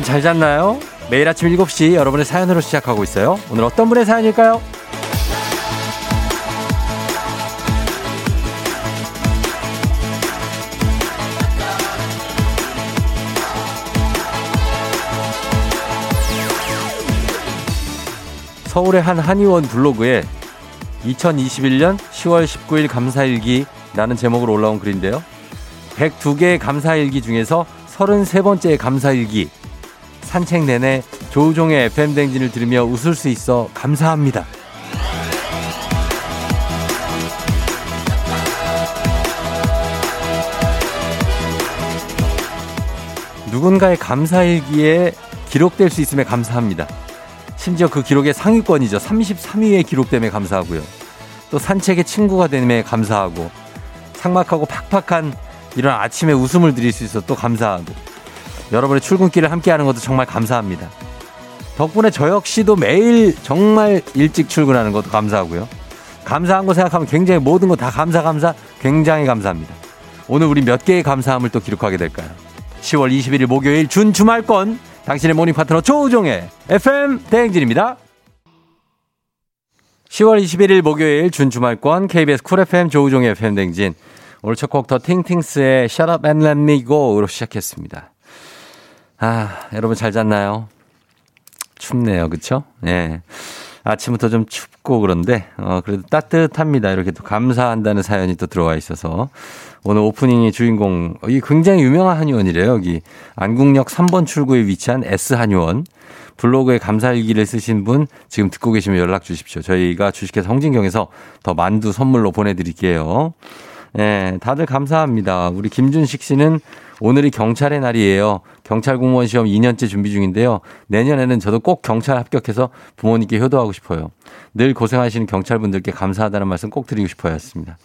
여러분 잘 잤나요? 매일 아침 7시 여러분의 사연으로 시작하고 있어요. 오늘 어떤 분의 사연일까요? 서울의 한 한의원 블로그에 2021년 10월 19일 감사일기 라는 제목으로 올라온 글인데요. 102개의 감사일기 중에서 33번째 감사일기. 산책 내내 조우종의 FM댕진을 들으며 웃을 수 있어 감사합니다. 누군가의 감사일기에 기록될 수 있음에 감사합니다. 심지어 그 기록의 상위권이죠. 33위에 기록됨에 감사하고요. 또 산책의 친구가 됨에 감사하고 상막하고 팍팍한 이런 아침에 웃음을 드릴 수 있어 또 감사하고 여러분의 출근길을 함께하는 것도 정말 감사합니다. 덕분에 저 역시도 매일 정말 일찍 출근하는 것도 감사하고요. 감사한 거 생각하면 굉장히 모든 거 다 감사 감사 굉장히 감사합니다. 오늘 우리 몇 개의 감사함을 또 기록하게 될까요? 10월 21일 목요일 준 주말권 당신의 모닝 파트너 조우종의 FM 대행진입니다. 10월 21일 목요일 준 주말권 KBS 쿨 FM 조우종의 FM 대행진 오늘 첫 곡 더 팅팅스의 Shut Up and Let Me Go로 시작했습니다. 아, 여러분 잘 잤나요? 춥네요. 그쵸? 예. 네. 아침부터 좀 춥고 그런데, 어, 그래도 따뜻합니다. 이렇게 또 감사한다는 사연이 또 들어와 있어서. 오늘 오프닝의 주인공, 이 굉장히 유명한 한의원이래요. 여기. 안국역 3번 출구에 위치한 S한의원. 블로그에 감사일기를 쓰신 분 지금 듣고 계시면 연락 주십시오. 저희가 주식회사 성진경에서 더 만두 선물로 보내드릴게요. 예, 다들 감사합니다. 우리 김준식 씨는 오늘이 경찰의 날이에요. 경찰 공무원 시험 2년째 준비 중인데요. 내년에는 저도 꼭 경찰 합격해서 부모님께 효도하고 싶어요. 늘 고생하시는 경찰분들께 감사하다는 말씀 꼭 드리고 싶어요. 였습니다.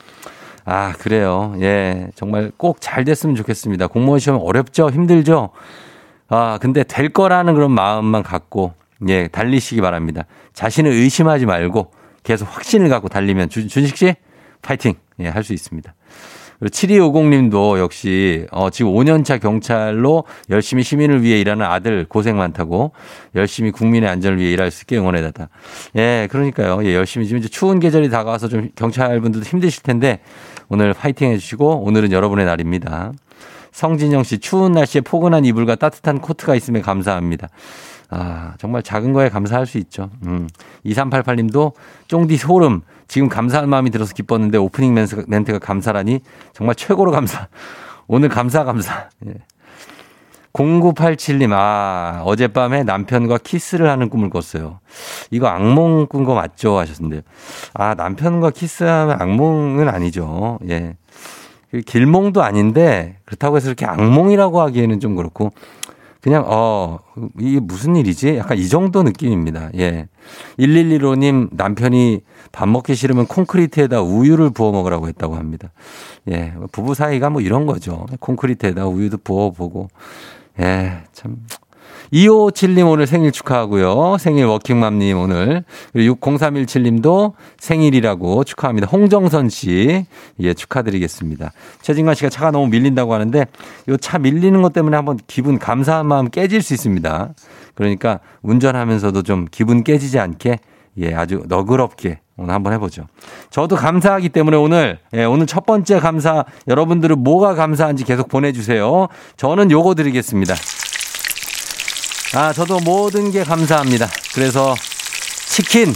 아, 그래요. 예, 정말 꼭 잘 됐으면 좋겠습니다. 공무원 시험 어렵죠? 힘들죠? 아, 근데 될 거라는 그런 마음만 갖고, 예, 달리시기 바랍니다. 자신을 의심하지 말고 계속 확신을 갖고 달리면 준, 준식 씨, 파이팅! 예, 할 수 있습니다. 그리고 7250님도 역시 어, 지금 5년차 경찰로 열심히 시민을 위해 일하는 아들 고생 많다고 열심히 국민의 안전을 위해 일할 수 있게 응원해달다. 예, 그러니까요. 예, 열심히 지금 이제 추운 계절이 다가와서 좀 경찰분들도 힘드실 텐데 오늘 파이팅 해주시고 오늘은 여러분의 날입니다. 성진영 씨 추운 날씨에 포근한 이불과 따뜻한 코트가 있음에 감사합니다. 아, 정말 작은 거에 감사할 수 있죠. 음. 2388님도 쫑디 소름. 지금 감사한 마음이 들어서 기뻤는데 오프닝 멘트가 감사라니 정말 최고로 감사. 오늘 감사, 감사. 예. 0987님, 아, 어젯밤에 남편과 키스를 하는 꿈을 꿨어요. 이거 악몽 꾼 거 맞죠? 하셨는데요. 아, 남편과 키스하면 악몽은 아니죠. 예. 그 길몽도 아닌데, 그렇다고 해서 이렇게 악몽이라고 하기에는 좀 그렇고, 그냥, 어, 이게 무슨 일이지? 약간 이 정도 느낌입니다. 예. 1115님 남편이 밥 먹기 싫으면 콘크리트에다 우유를 부어 먹으라고 했다고 합니다. 예. 부부 사이가 뭐 이런 거죠. 콘크리트에다 우유도 부어 보고. 예. 참. 2557님 오늘 생일 축하하고요. 생일 워킹맘님 오늘. 그리고 6031님도 생일이라고 축하합니다. 홍정선 씨. 예, 축하드리겠습니다. 최진관 씨가 차가 너무 밀린다고 하는데 이차 밀리는 것 때문에 한번 기분 감사한 마음 깨질 수 있습니다. 그러니까 운전하면서도 좀 기분 깨지지 않게 예, 아주 너그럽게 오늘 한번 해보죠. 저도 감사하기 때문에 오늘, 예, 오늘 첫 번째 감사, 여러분들은 뭐가 감사한지 계속 보내주세요. 저는 요거 드리겠습니다. 아, 저도 모든 게 감사합니다. 그래서 치킨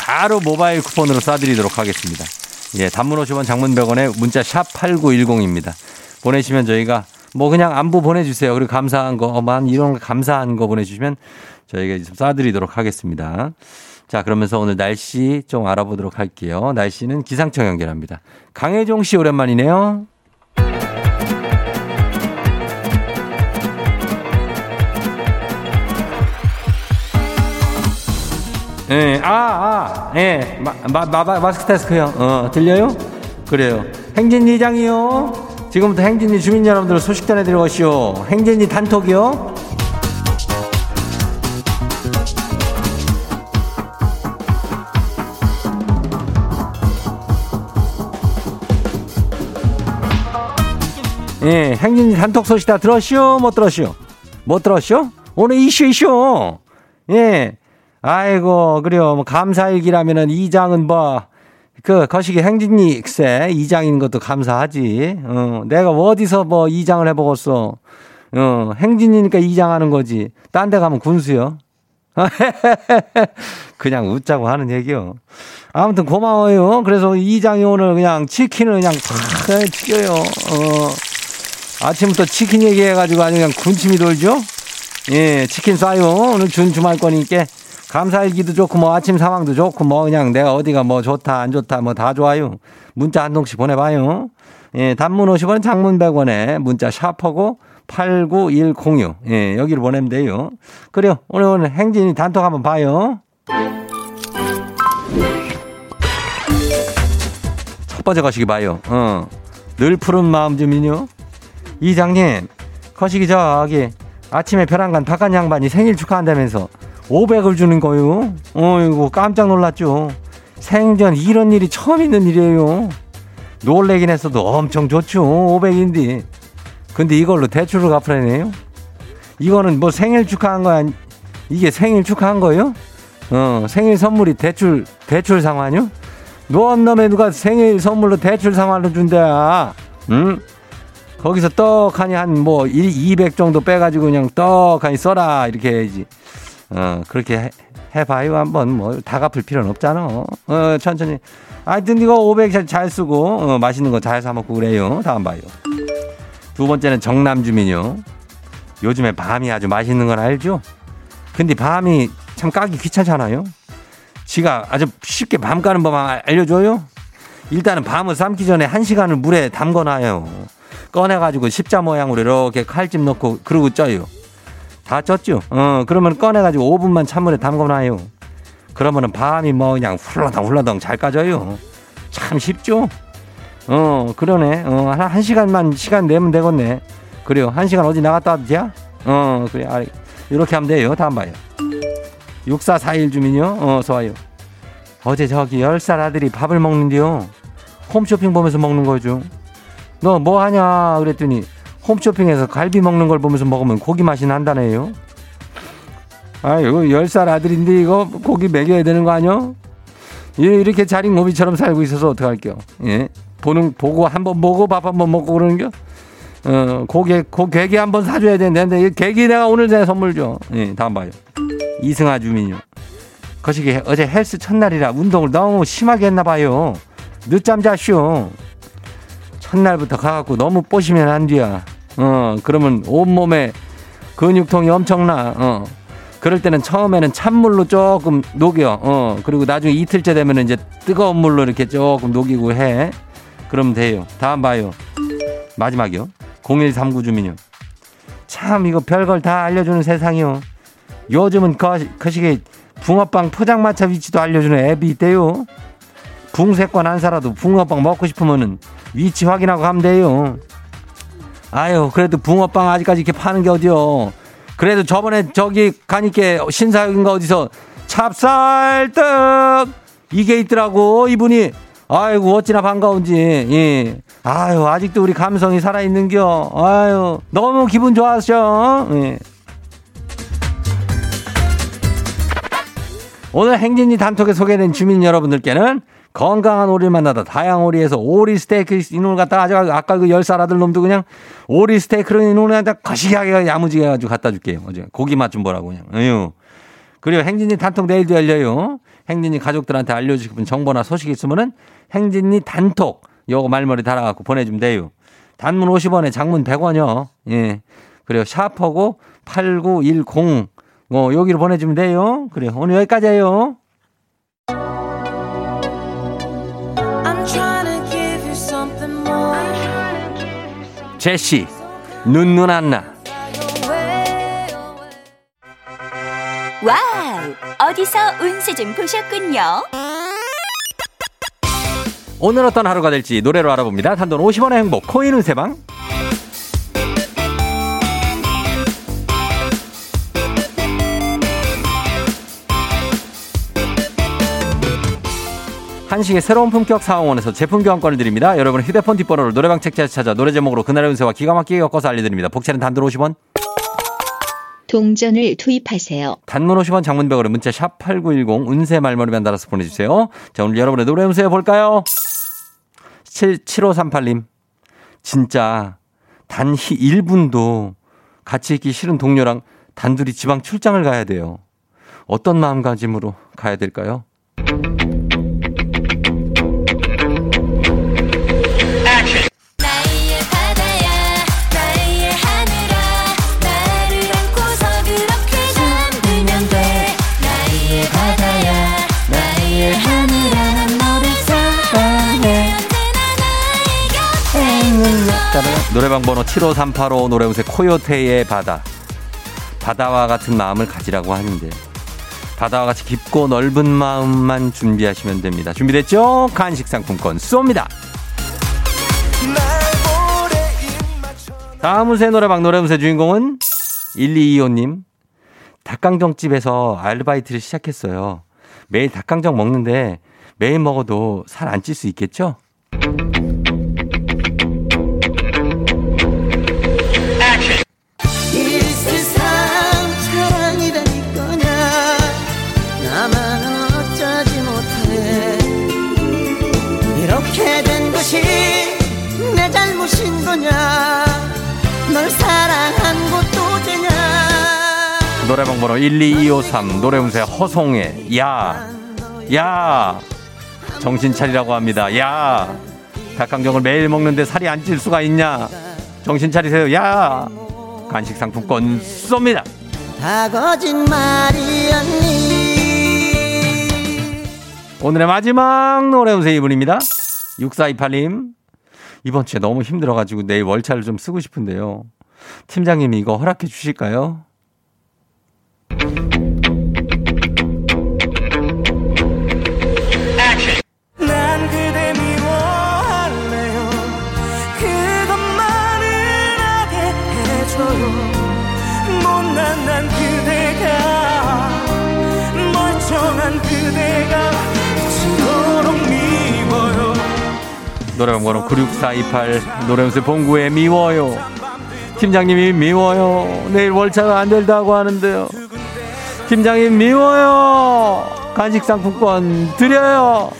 바로 모바일 쿠폰으로 쏴드리도록 하겠습니다. 예, 단문 50원 장문 100원에 문자 샵 8910입니다. 보내시면 저희가 뭐 그냥 안부 보내주세요. 그리고 감사한 거, 만 이런 거 감사한 거 보내주시면 저희가 좀 쏴드리도록 하겠습니다. 자, 그러면서 오늘 날씨 좀 알아보도록 할게요. 날씨는 기상청 연결합니다. 강혜종 씨 오랜만이네요. 예, 아, 아, 예, 마, 마, 마, 마스크 테스크요. 어, 들려요? 그래요. 행진이 장이요. 지금부터 행진이 주민 여러분들 소식 전해드려 가시오. 행진이 단톡이요. 예, 행진이 단톡 소식 다 들었시오? 못 들었시오? 못 들었시오? 오늘 이슈 이슈. 예. 아이고, 그래요. 뭐 감사일기라면은 이장은 뭐, 그, 거시기 행진이 세 이장인 것도 감사하지. 어, 내가 어디서 뭐 이장을 해보겠어. 어, 행진이니까 이장하는 거지. 딴 데 가면 군수요. 그냥 웃자고 하는 얘기요. 아무튼 고마워요. 그래서 이장이 오늘 그냥 치킨을 그냥 팍 튀겨요. 어, 아침부터 치킨 얘기해가지고 아주 그냥 군침이 돌죠? 예, 치킨 쏴요. 오늘 준 주말권이니까 감사일기도 좋고 뭐 아침 상황도 좋고 뭐 그냥 내가 어디가 뭐 좋다 안 좋다 뭐 다 좋아요. 문자 한 통씩 보내봐요. 예, 단문 50원 장문 100원에 문자 샤퍼고 89106. 예, 여기로 보내면 돼요. 그래요. 오늘 오늘 행진이 단톡 한번 봐요. 첫 번째 거시기 봐요. 어. 늘 푸른 마음 주민요. 이장님, 거시기 저기 아침에 벼랑간 박간 양반이 생일 축하한다면서 500을 주는 거요. 어이구 깜짝 놀랐죠. 생전 이런 일이 처음 있는 일이에요. 놀래긴 했어도 엄청 좋죠. 500인데. 근데 이걸로 대출을 갚으라네요. 이거는 뭐 생일 축하한 거야. 이게 생일 축하한 거요? 어, 생일 선물이 대출, 대출 상환요? 노한 놈에 누가 생일 선물로 대출 상환을 준대야. 응? 거기서 떡하니 한 뭐 200 정도 빼가지고 그냥 떡하니 써라. 이렇게 해야지. 어, 그렇게 해, 해봐요. 한번 뭐 다 갚을 필요는 없잖아. 어, 천천히. 하여튼 이거 500잘 쓰고, 어, 맛있는 거 잘 사 먹고 그래요. 다음 봐요. 두 번째는 정남 주민요. 요즘에 밤이 아주 맛있는 건 알죠? 근데 밤이 참 까기 귀찮잖아요. 지가 아주 쉽게 밤 까는 법 알려줘요? 일단은 밤을 삶기 전에 한 시간을 물에 담궈놔요. 꺼내가지고 십자 모양으로 이렇게 칼집 넣고 그러고 쪄요. 다 쪘죠? 어, 그러면 꺼내가지고 5분만 찬물에 담궈놔요. 그러면은 밤이 뭐 그냥 훌러덩 훌러덩 잘 까져요. 참 쉽죠? 어, 그러네. 어, 한, 한 시간만 시간 내면 되겠네. 그래요. 한 시간 어디 나갔다 왔지야? 어, 그래. 아, 이렇게 하면 돼요. 다음 봐요. 6441 주민요. 어, 좋아요. 어제 저기 10살 아들이 밥을 먹는데요. 홈쇼핑 보면서 먹는 거죠. 너 뭐 하냐? 그랬더니 홈쇼핑에서 갈비 먹는 걸 보면서 먹으면 고기 맛이 난다네요. 아유, 10살 아들인데 이거 고기 먹여야 되는 거 아니야? 이렇게 자린 오비처럼 살고 있어서 어떡할게요. 예. 보는, 보고 한 번 보고 밥 한 번 먹고 그러는 겨? 어, 고개, 고, 개기 한번 사줘야 되는데, 개기 내가 오늘 내 선물 줘. 예, 다음 봐요. 이승아 주민요. 거시기 어제 헬스 첫날이라 운동을 너무 심하게 했나 봐요. 늦잠 자쇼. 첫날부터 가갖고 너무 뽀시면 안 돼야. 어, 그러면 온몸에 근육통이 엄청나. 어. 그럴 때는 처음에는 찬물로 조금 녹여. 어. 그리고 나중에 이틀째 되면 이제 뜨거운 물로 이렇게 조금 녹이고 해. 그러면 돼요. 다음 봐요. 마지막이요. 0139 주민요. 참 이거 별걸 다 알려주는 세상이요. 요즘은 거, 거시기 붕어빵 포장마차 위치도 알려주는 앱이 있대요. 붕세권 안 살아도 붕어빵 먹고 싶으면은 위치 확인하고 가면 돼요. 아유, 그래도 붕어빵 아직까지 이렇게 파는 게 어디요. 그래도 저번에 저기 가니까 신사역인가 어디서 찹쌀떡 이게 있더라고 이분이 아이고 어찌나 반가운지 예. 아유 아직도 우리 감성이 살아있는겨 아유 너무 기분 좋았죠 예. 오늘 행진이 단톡에 소개된 주민 여러분들께는 건강한 오리를 만나다 다양한 오리에서 오리 스테이크 이놈을 갖다 아주 아까 그 열살 아들 놈도 그냥 오리 스테이크를 이놈을 갖다 거시기하게 야무지게 해가지고 갖다 줄게요. 어제 고기 맛 좀 보라고 그냥. 어휴. 그리고 행진이 단톡 내일도 열려요. 행진이 가족들한테 알려주고 싶은 정보나 소식 있으면은 행진이 단톡 요거 말머리 달아갖고 보내주면 돼요. 단문 50원에 장문 100원이요. 예. 그리고 샤퍼고 8910 어, 여기로 보내주면 돼요. 그래 오늘 여기까지예요. 제시 눈눈 안나. wow 어디서 운세 좀 보셨군요. 오늘 어떤 하루가 될지 노래로 알아봅니다. 단돈 50원의 행복 코인 운세방 한식의 새로운 품격 사홍원에서 제품 교환권을 드립니다. 여러분 휴대폰 뒷번호를 노래방 책자에서 찾아 노래 제목으로 그날의 운세와 기가 막히게 엮어서 알려드립니다. 복채는 단돈 50원. 동전을 투입하세요. 단문 50원 장문 100원에 문자 샵 8910 운세 말머리만 달아서 보내주세요. 자, 오늘 여러분의 노래 운세 볼까요? 7, 7538님. 진짜 단 1분도 같이 있기 싫은 동료랑 단둘이 지방 출장을 가야 돼요. 어떤 마음가짐으로 가야 될까요? 노래방 번호 75385 노래운세 코요테의 바다. 바다와 같은 마음을 가지라고 하는데 바다와 같이 깊고 넓은 마음만 준비하시면 됩니다. 준비됐죠? 간식 상품권 쏩니다. 다음 운세 노래방 노래 운세 주인공은 1225님. 닭강정집에서 아르바이트를 시작했어요. 매일 닭강정 먹는데 매일 먹어도 살 안 찔 수 있겠죠? 노래방 번호 12253 노래운세 허송의 야, 야 정신 차리라고 합니다. 야 닭강정을 매일 먹는데 살이 안 찔 수가 있냐? 정신 차리세요. 야 간식 상품권 쏩니다. 다 거짓말이었니 오늘의 마지막 노래운세 이분입니다. 6428님 이번 주에 너무 힘들어가지고 내일 월차를 좀 쓰고 싶은데요. 팀장님이 이거 허락해 주실까요? 노래방 번호 96428 노래운세 봉구의 미워요. 팀장님이 미워요. 내일 월차가 안 된다고 하는데요. 팀장님 미워요. 간식 상품권 드려요.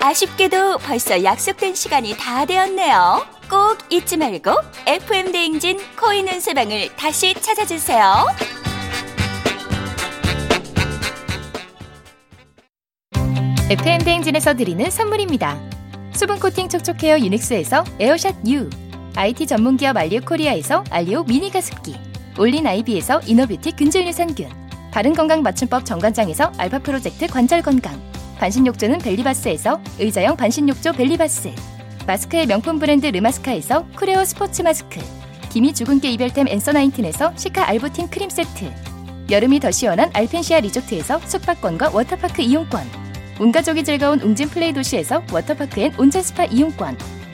아쉽게도 벌써 약속된 시간이 다 되었네요. 꼭 잊지 말고 FM 대행진 코인 운세방을 다시 찾아주세요. FM 대행진에서 드리는 선물입니다. 수분 코팅 촉촉 헤어 유닉스에서 에어샷 U, IT 전문 기업 알리오 코리아에서 알리오 미니 가습기, 올린 아이비에서 이너뷰티 균질 유산균, 바른 건강 맞춤법 정관장에서 알파 프로젝트 관절 건강, 반신욕조는 벨리바스에서 의자형 반신욕조 벨리바스, 마스크의 명품 브랜드 르마스카에서 쿠레오 스포츠 마스크, 기미 주근깨 이별템 앤서 나인틴에서 시카 알부틴 크림 세트, 여름이 더 시원한 알펜시아 리조트에서 숙박권과 워터파크 이용권, 온 가족이 즐거운 웅진 플레이 도시에서 워터파크 and 온천 스파 이용권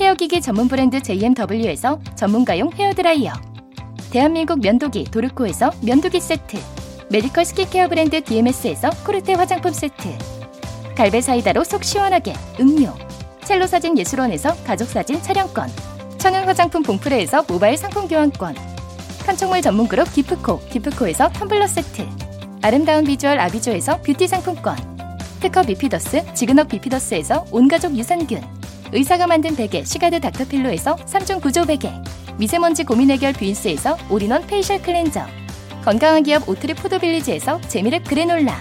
헤어기기 전문 브랜드 JMW에서 전문가용 헤어드라이어. 대한민국 면도기 도르코에서 면도기 세트. medical 스킨케어 브랜드 DMS에서 코르테 화장품 세트. 갈배 사이다로 속 시원하게 음료. 첼로 사진 예술원에서 가족사진 촬영권. 천연 화장품 봉프레에서 모바일 상품 교환권. 판촉물 전문 그룹 기프코 기프코에서 텀블러 세트. 아름다운 비주얼 아비조에서 뷰티 상품권. 특허 비피더스 지근억 비피더스에서 온가족 유산균 의사가 만든 베개 시가드 닥터필로에서 3중 구조 베개 미세먼지 고민 해결 뷰인스에서 all-in-one facial cleanser 건강한 기업 오트리 포도빌리지에서 재미랩 그래놀라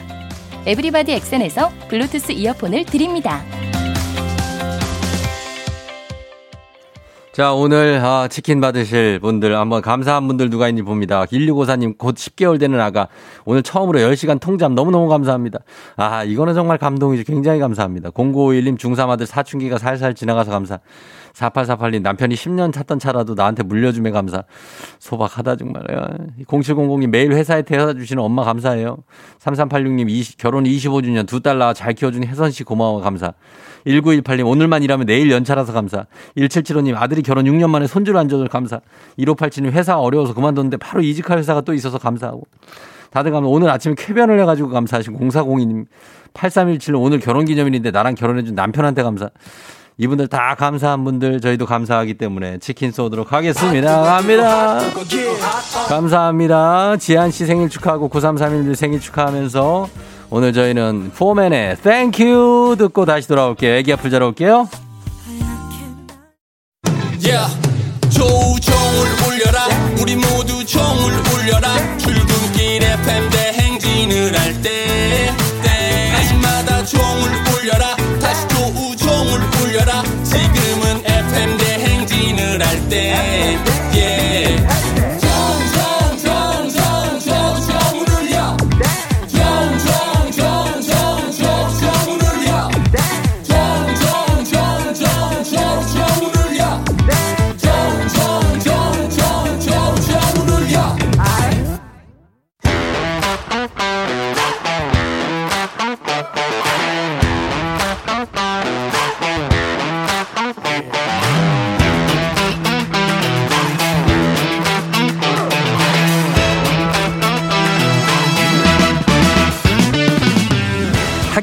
에브리바디 엑센에서 블루투스 이어폰을 드립니다. 자, 오늘 아, 치킨 받으실 분들 한번 감사한 분들 누가 있는지 봅니다. 1654님 곧 10개월 되는 아가 오늘 처음으로 10시간 통잠 너무너무 감사합니다. 아, 이거는 정말 감동이죠. 굉장히 감사합니다. 0951님 중3 아들 사춘기가 살살 지나가서 감사. 4848님 남편이 10년 탔던 차라도 나한테 물려주매 감사. 소박하다 정말. 0700님 매일 회사에 태워다 주시는 엄마 감사해요. 3386님 20, 결혼 25주년 두 딸 낳아 잘 키워준 혜선 씨 고마워 감사. 1918님 오늘만 일하면 내일 연차라서 감사. 1775님 아들이 결혼 6년 만에 손주를 안 줘서 감사. 1587님 회사 어려워서 그만뒀는데 바로 이직할 회사가 또 있어서 감사하고. 다들 가면 오늘 아침에 쾌변을 해가지고 감사하시고 0402님 8317님 오늘 결혼 기념일인데 나랑 결혼해준 남편한테 감사. 이분들 다 감사한 분들 저희도 감사하기 때문에 치킨 쏘도록 하겠습니다. 갑니다. 감사합니다. 지한 씨 생일 축하하고 9331님 생일 축하하면서 오늘 저희는 포맨의 You 듣고 다시 돌아올게요. 애기 아플 자러 올게요.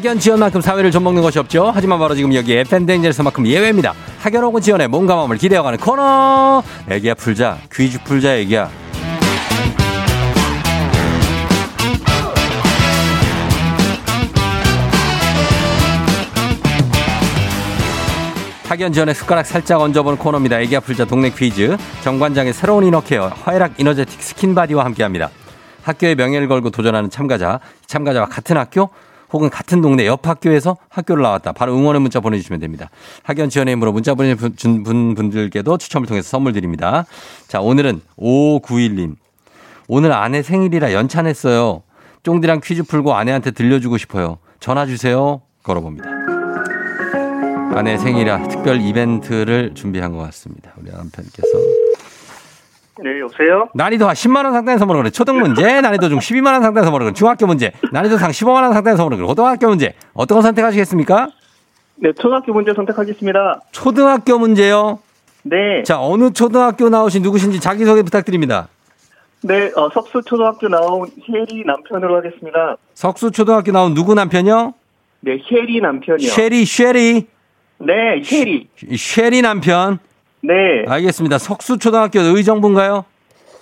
학연 지연만큼 사회를 좀 먹는 것이 없죠. 하지만 바로 지금 여기 FM댕진에서만큼 예외입니다. 학연 혹은 지연의 몸과 마음을 기대어가는 코너. 애기야 풀자. 퀴즈 풀자 애기야. 학연 지연의 숟가락 살짝 얹어보는 코너입니다. 애기야 풀자 동네 퀴즈. 정관장의 새로운 inner care 화애락 이너제틱 스킨바디와 함께합니다. 학교의 명예를 걸고 도전하는 참가자, 참가자와 같은 학교 혹은 같은 동네 옆 학교에서 학교를 나왔다. 바로 응원의 문자 보내주시면 됩니다. 학연 지원의 힘으로 문자 보내준 분, 분들께도 추첨을 통해서 선물 드립니다. 자, 오늘은 5591님. 오늘 아내 생일이라 연차 냈어요. 쫑디랑 퀴즈 풀고 아내한테 들려주고 싶어요. 전화 주세요. 걸어봅니다. 아내 생일이라 특별 이벤트를 준비한 것 같습니다. 우리 남편께서. 네, 여보세요? 난이도 하 10만 원 상당의 선물을 그래. 초등 문제, 난이도 중 12만 원 상당의 선물을 그래. 중학교 문제, 난이도 상 15만 원 상당의 선물을 그래. 고등학교 문제, 어떤 거 선택하시겠습니까? 네, 초등학교 문제 선택하겠습니다. 초등학교 문제요. 네, 자, 어느 초등학교 나오신 누구신지 자기소개 부탁드립니다. 네, 어, 석수 초등학교 나온 혜리 남편으로 하겠습니다. 석수 초등학교 나온 누구 남편이요? 네, 혜리 남편이요. 쉐리, 쉐리. 네, 혜리. 쉐리 남편. 네, 알겠습니다. 석수 초등학교 의정부인가요?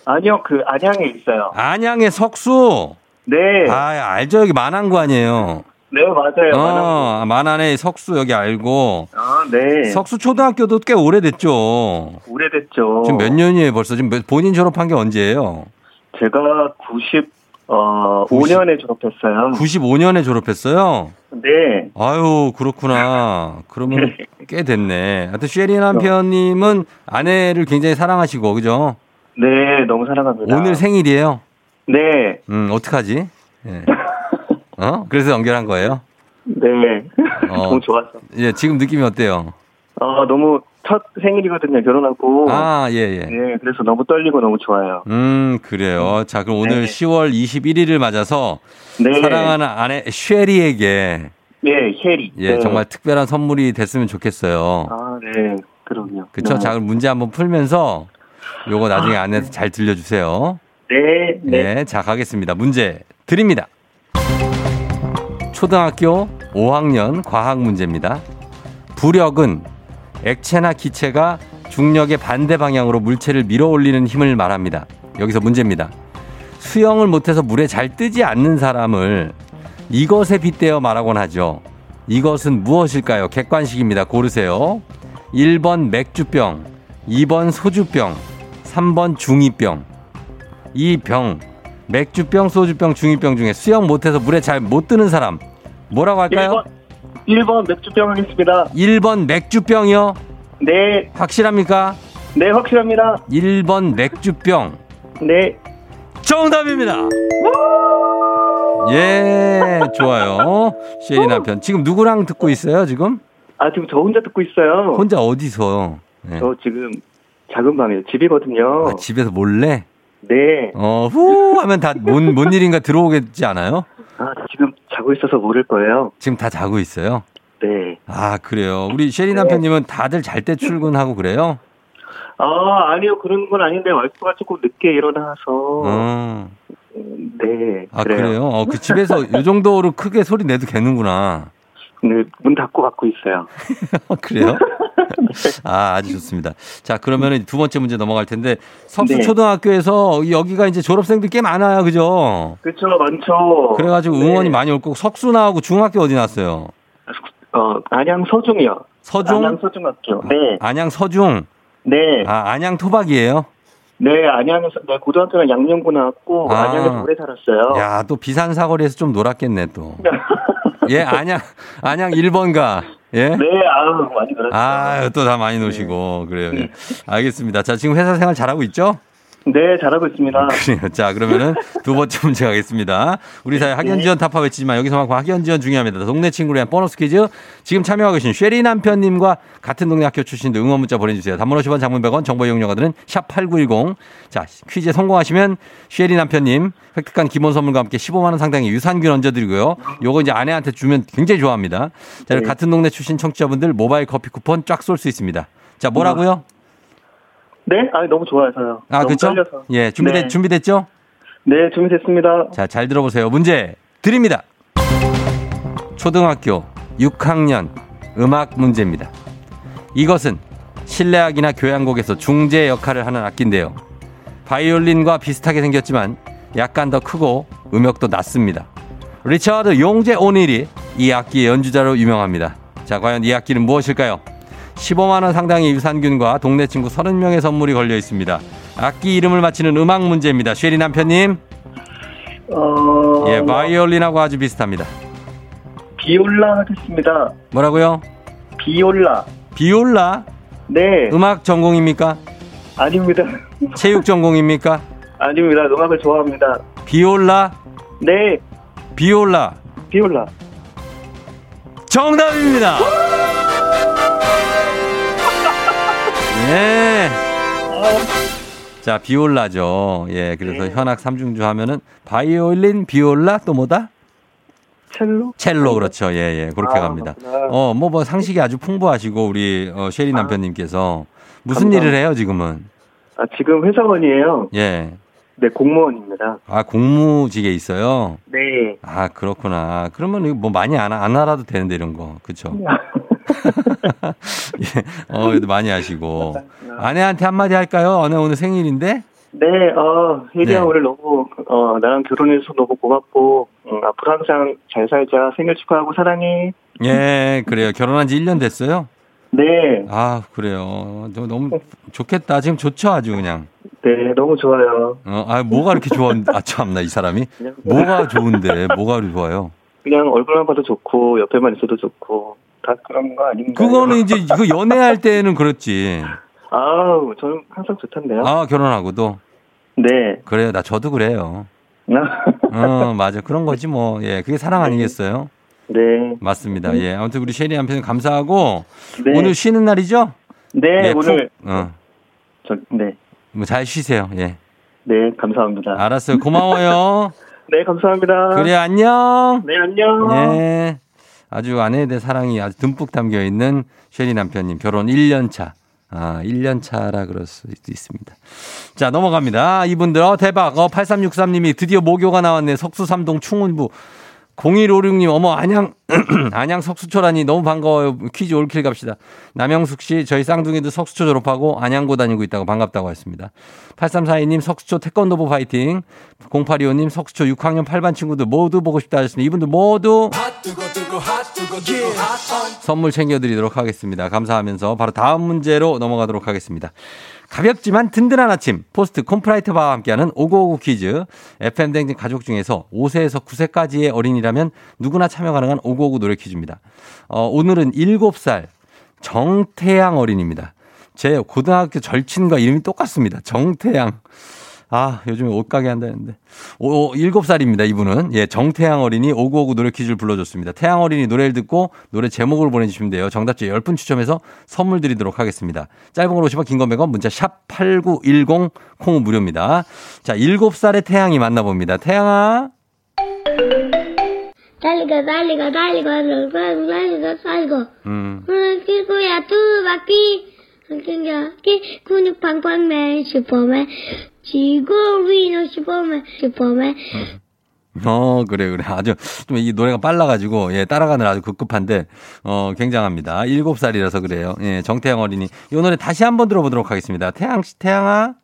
아니요, 그 안양에 있어요. 안양의 석수. 네, 아, 알죠. 여기 만안구 아니에요. 네, 맞아요. 어, 만안의 석수 여기 알고. 아, 네. 석수 초등학교도 꽤 오래됐죠. 오래됐죠. 지금 몇 년이에요 벌써? 지금 몇- 본인 졸업한 게 언제예요? 제가 90, 어, 90. 5년에 졸업했어요. 95년에 졸업했어요? 네, 아유, 그렇구나. 그러면 꽤 됐네. 하여튼 쉐리 남편님은 아내를 굉장히 사랑하시고, 그죠? 네, 너무 사랑합니다. 오늘 생일이에요? 네, 음, 어떡하지? 예. 어? 그래서 연결한 거예요? 네. 어. 너무 좋았어. 예, 지금 느낌이 어때요? 어, 너무 첫 생일이거든요, 결혼하고. 아, 예, 예. 네, 그래서 너무 떨리고 너무 좋아요. 음, 그래요. 자, 그럼 오늘 네. 10월 21일을 맞아서 네. 사랑하는 아내 쉐리에게 네, 혜리. 예, 네. 정말 특별한 선물이 됐으면 좋겠어요. 아, 네. 그럼요. 그쵸? 네. 자, 그럼 문제 한번 풀면서 요거 나중에 아내한테 잘 들려 주세요. 네, 네. 네. 자, 가겠습니다. 문제 드립니다. 초등학교 5학년 과학 문제입니다. 부력은 액체나 기체가 중력의 반대 방향으로 물체를 밀어 올리는 힘을 말합니다. 여기서 문제입니다. 수영을 못해서 물에 잘 뜨지 않는 사람을 이것에 빗대어 말하곤 하죠. 이것은 무엇일까요? 객관식입니다. 고르세요. 1번 맥주병, 2번 소주병, 3번 중2병. 이 병, 맥주병, 소주병, 중2병 중에 수영 못해서 물에 잘 못 뜨는 사람 뭐라고 할까요? 1번, 1번 맥주병 하겠습니다. 1번 맥주병이요. 네, 확실합니까? 네, 확실합니다. 1번 맥주병. 네. 정답입니다. 예, 좋아요. 쉐리 남편. 지금 누구랑 듣고 있어요, 지금? 아, 지금 저 혼자 듣고 있어요. 혼자 어디서? 네. 저 지금 작은 방이에요. 집이거든요. 아, 집에서 몰래? 네. 어, 후 하면 다 뭔, 뭔 일인가 들어오겠지 않아요? 아, 지금 자고 있어서 모를 거예요. 지금 다 자고 있어요? 네. 아, 그래요. 우리 셰리 남편님은 다들 잘 때 출근하고 그래요? 아, 아니요. 그런 건 아닌데 와이프가 조금 늦게 일어나서 어. 음, 네. 아, 그래요? 어, 그 집에서 이 정도로 크게 소리 내도 되는구나. 네, 문 닫고 갖고 있어요. 그래요? 아, 아주 좋습니다. 자, 그러면 두 번째 문제 넘어갈 텐데, 석수 네. 초등학교에서 여기가 이제 졸업생들 꽤 많아요. 그죠? 그렇죠. 많죠. 그래 가지고 네. 응원이 많이 올 거고, 석수 나오고 중학교 어디 났어요? 어, 안양 서중이요. 서중? 안양 서중학교. 네. 안양 서중? 네. 아, 안양 토박이에요? 네, 안양에서 네, 고등학교는 양명고 나왔고 아. 안양에서 오래 살았어요. 야, 또 비산 사거리에서 좀 놀았겠네, 또. 예, 안양, 안양 1번가. 예? 네, 아유, 많이 들었어요. 아, 또 다 많이 노시고. 그래요. 예. 알겠습니다. 자, 지금 회사 생활 잘하고 있죠? 네, 잘하고 있습니다. 그래요. 자, 그러면은 두 번째 문제 가겠습니다. 우리 사회 학연 지원 타파 외치지만 여기서만큼 학연 지원 중요합니다. 동네 친구를 위한 보너스 퀴즈. 지금 참여하고 계신 쉐리 남편님과 같은 동네 학교 출신도 응원 문자 보내주세요. 단문 50원 장문 100원 정보 이용료가들은 샵8910. 자, 퀴즈에 성공하시면 쉐리 남편님 획득한 기본 선물과 함께 15만원 상당의 유산균 얹어드리고요. 요거 이제 아내한테 주면 굉장히 좋아합니다. 자, 네. 같은 동네 출신 청취자분들 모바일 커피 쿠폰 쫙 쏠 수 있습니다. 자, 뭐라고요? 네, 아, 너무 좋아서요. 아, 그렇죠? 예, 준비됐, 네. 준비됐죠? 네, 준비됐습니다. 자, 잘 들어보세요. 문제 드립니다. 초등학교 6학년 음악 문제입니다. 이것은 실내악이나 교향곡에서 중재 역할을 하는 악기인데요. 바이올린과 비슷하게 생겼지만 약간 더 크고 음역도 낮습니다. 리처드 용재 오닐이 이 악기의 연주자로 유명합니다. 자, 과연 이 악기는 무엇일까요? 15만원 상당의 유산균과 동네 친구 30명의 선물이 걸려 있습니다. 악기 이름을 맞히는 음악 문제입니다. 쉐리 남편님. 어, 예, 바이올린하고 아주 비슷합니다. 비올라 하겠습니다. 뭐라고요? 비올라. 비올라? 네, 음악 전공입니까? 아닙니다. 체육 전공입니까? 아닙니다. 음악을 좋아합니다. 비올라? 네, 비올라. 비올라. 정답입니다. 예. 자, 비올라죠. 예, 그래서 현악 삼중주 하면은 바이올린, 비올라 또 뭐다? 첼로? 첼로 그렇죠. 예, 예. 그렇게 아, 갑니다. 그렇구나. 어, 뭐, 뭐 상식이 아주 풍부하시고 우리 어, 쉐리 남편님께서 무슨 감사합니다. 일을 해요, 지금은? 아, 지금 회사원이에요. 예. 네, 공무원입니다. 아, 공무직에 있어요? 네. 아, 그렇구나. 그러면 이거 뭐 많이 안, 안 알아도 되는데, 이런 거. 그쵸? 예. 어, 그래도 많이 하시고. 아내한테 한마디 할까요? 오늘, 오늘 생일인데? 네, 어, 혜리야 네. 오늘 너무, 어, 나랑 결혼해서 너무 고맙고, 음, 앞으로 항상 잘 살자. 생일 축하하고 사랑해. 예, 그래요. 결혼한 지 1년 됐어요? 네, 아, 그래요. 너- 너무 좋겠다. 지금 좋죠, 아주 그냥. 네, 너무 좋아요. 어, 아, 뭐가 이렇게 좋아? 아, 참나, 이 사람이. 그냥, 뭐가 좋은데, 뭐가 좋아요? 그냥 얼굴만 봐도 좋고, 옆에만 있어도 좋고, 다 그런 거 아닌가요? 그거는 이제, 이거 연애할 때는 그렇지. 아우, 저는 항상 좋던데요. 아, 결혼하고도. 네. 그래요. 나 저도 그래요. 어, 맞아. 그런 거지 뭐. 예, 그게 사랑 아니겠어요? 네. 맞습니다. 예. 아무튼 우리 셰리 남편 감사하고 네. 오늘 쉬는 날이죠? 네, 예, 오늘, 푹, 어, 저, 네. 뭐 잘 쉬세요. 예. 네, 감사합니다. 알았어요. 고마워요. 네, 감사합니다. 그래, 안녕. 네, 안녕. 예. 아주 아내에 대해 사랑이 아주 듬뿍 담겨 있는 셰리 남편님 결혼 1년 차. 아, 1년 차라 그럴 수도 있습니다. 자, 넘어갑니다. 이분들, 어, 대박. 어, 8363님이 드디어 모교가 나왔네. 석수삼동 충운부. 0156님, 어머, 안양, 안양 석수초라니 너무 반가워요. 퀴즈 all kill 갑시다. 남영숙 씨, 저희 쌍둥이도 석수초 졸업하고 안양고 다니고 있다고 반갑다고 했습니다. 8342님, 석수초 태권도부 파이팅. 0825님, 석수초 6학년 8반 친구들 모두 보고 싶다 하셨습니다. 이분들 모두 선물 챙겨드리도록 하겠습니다. 감사하면서 바로 다음 문제로 넘어가도록 하겠습니다. 가볍지만 든든한 아침 포스트 콘푸라이트 바와 함께하는 5959 퀴즈 FM 댕진 가족 중에서 5세에서 9세까지의 어린이라면 누구나 참여 가능한 5959 노래 퀴즈입니다. 어, 오늘은 7살 정태양 어린입니다. 제 고등학교 절친과 이름이 똑같습니다. 정태양. 아, 요즘에 옷가게 한다는데. 오, 7살입니다, 이분은. 예, 정태양 어린이 오구오구 노래 퀴즈를 불러줬습니다. 태양 어린이 노래를 듣고 노래 제목을 보내주시면 돼요. 정답자 10분 추첨해서 선물 드리도록 하겠습니다. 짧은 걸 50원, 긴건 100원, 문자 샵 8910, 콩은 무료입니다. 자, 7살의 태양이 만나봅니다. 태양아. 달리고 달리고 달리고 달리고 달리고 달리고 음. 오늘 끼고야 두 바퀴 한경기 근육 팡팡맨 슈퍼맨 지구 위로 슈퍼맨 슈퍼맨 어, 그래, 그래. 아주, 좀 이 노래가 빨라가지고, 예, 따라가는 아주 급급한데, 어, 굉장합니다. 7살이라서 그래요. 예, 정태양 어린이. 이 노래 다시 한번 들어보도록 하겠습니다. 태양씨, 태양아.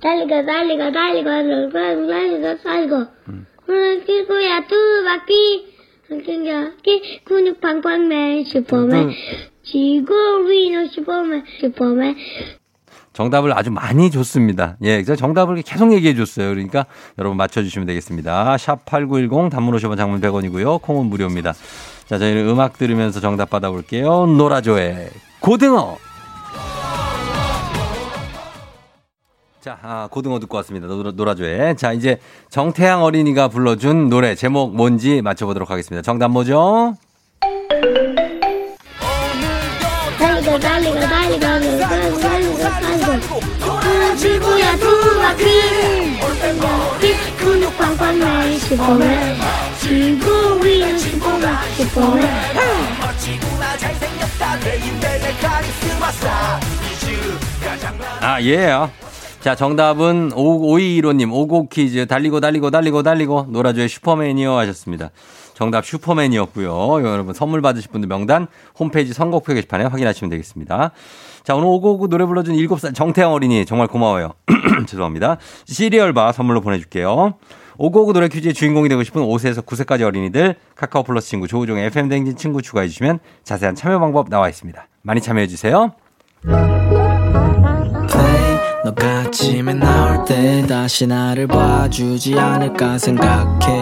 달리고 달리고 달리고 달리고 달리고 달리고 오늘 끼고야 두 바퀴 한경기 근육 팡팡맨 슈퍼맨 지구 위로 슈퍼맨 슈퍼맨 정답을 아주 많이 줬습니다. 예, 그래서 정답을 계속 얘기해 줬어요. 그러니까 여러분 맞춰주시면 되겠습니다. 샵 8910 단문 50원 장문 100원이고요. 콩은 무료입니다. 자, 저희는 음악 들으면서 정답 받아볼게요. 노라조의 고등어. 자, 아, 고등어 듣고 왔습니다. 노라, 노라조의. 자, 이제 정태양 어린이가 불러준 노래 제목 뭔지 맞춰보도록 하겠습니다. 정답 뭐죠? 달리고 달리고 달리고 지구야 두 바퀴 한경기 근육 팡팡맨 슈퍼맨 지구 위로 슈퍼맨 슈퍼맨 아, 예. 자, 정답은 5215님, 오고 퀴즈, 달리고, 달리고, 달리고, 달리고, 노라조의 슈퍼맨이요 하셨습니다. 정답 슈퍼맨이었고요. 여러분 선물 받으실 분들 명단 홈페이지 선곡표 게시판에 확인하시면 되겠습니다. 자, 오늘 오고오고 노래 불러준 7살 정태영 어린이 정말 고마워요. 죄송합니다. 시리얼바 선물로 보내줄게요. 오고오고 노래 퀴즈의 주인공이 되고 싶은 5세에서 9세까지 어린이들 카카오 플러스 친구 조우종의 FM 댕진 친구 추가해 주시면 자세한 참여 방법 나와 있습니다. 많이 참여해 주세요. 너가 아침에 나올 때 다시 나를 봐주지 않을까 생각해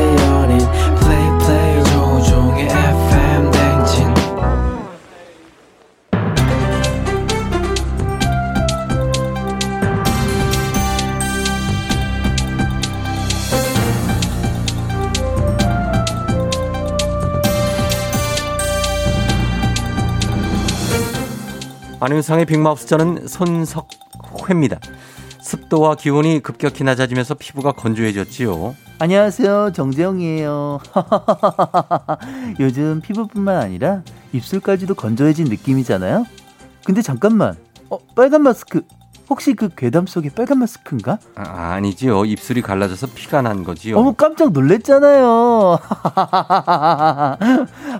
안윤상의 빅마우스 저는 손석회입니다. 습도와 기온이 급격히 낮아지면서 피부가 건조해졌지요. 안녕하세요. 정재영이에요. 요즘 피부뿐만 아니라 입술까지도 건조해진 느낌이잖아요. 근데 잠깐만. 어, 빨간 마스크. 혹시 그 괴담 속의 빨간 마스크인가? 아, 아니지요. 입술이 갈라져서 피가 난 거지요. 어머 깜짝 놀랬잖아요.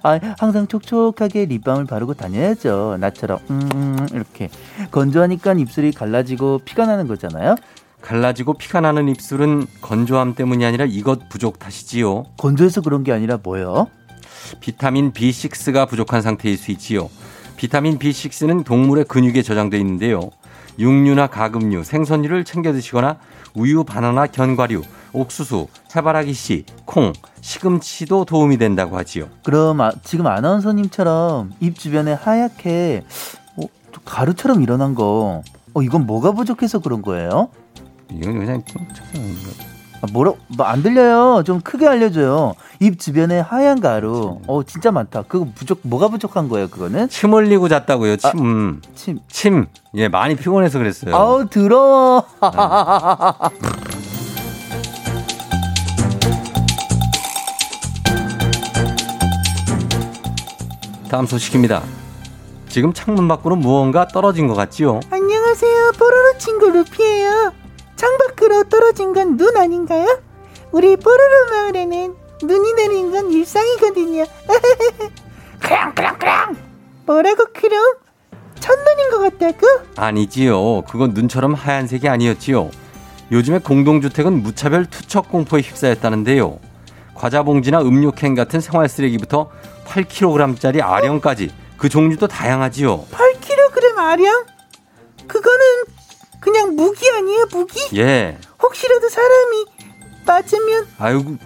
아, 항상 촉촉하게 립밤을 바르고 다녀야죠. 나처럼 음, 이렇게 건조하니까 입술이 갈라지고 피가 나는 거잖아요. 갈라지고 피가 나는 입술은 건조함 때문이 아니라 이것 부족 탓이지요. 건조해서 그런 게 아니라 뭐요? 비타민 B6가 부족한 상태일 수 있지요. 비타민 B6는 동물의 근육에 저장돼 있는데요. 육류나 가금류, 생선류를 챙겨 드시거나 우유, 바나나, 견과류, 옥수수, 해바라기 씨, 콩, 시금치도 도움이 된다고 하지요. 그럼 아, 지금 아나운서님처럼 입 주변에 하얗게 어, 좀 가루처럼 일어난 거. 어, 이건 뭐가 부족해서 그런 거예요? 이건 그냥 뭐라 뭐안 들려요. 좀 크게 알려줘요. 입 주변에 하얀 가루. 어 진짜 많다. 그거 부족 뭐가 부족한 거예요? 그거는 침 흘리고 잤다고요. 침. 침. 침. 예, 많이 피곤해서 그랬어요. 아우 더러워. 다음 소식입니다. 지금 창문 밖으로 무언가 떨어진 것 같지요? 안녕하세요. 뽀로로 친구 루피예요. 창밖으로 떨어진 건 눈 아닌가요? 우리 뽀로로 마을에는 눈이 내리는 건 일상이거든요. 크랑크랑크랑. 뭐라고 크롱? 첫눈인 것 같다고? 아니지요. 그건 눈처럼 하얀색이 아니었지요. 요즘에 공동주택은 무차별 투척 공포에 휩싸였다는데요. 과자 봉지나 음료 캔 같은 생활 쓰레기부터 8kg짜리 아령까지 그 종류도 다양하지요. 8kg 아령? 그거는 그냥 무기 아니에요, 무기? 예. 혹시라도 사람이 맞으면 아이고,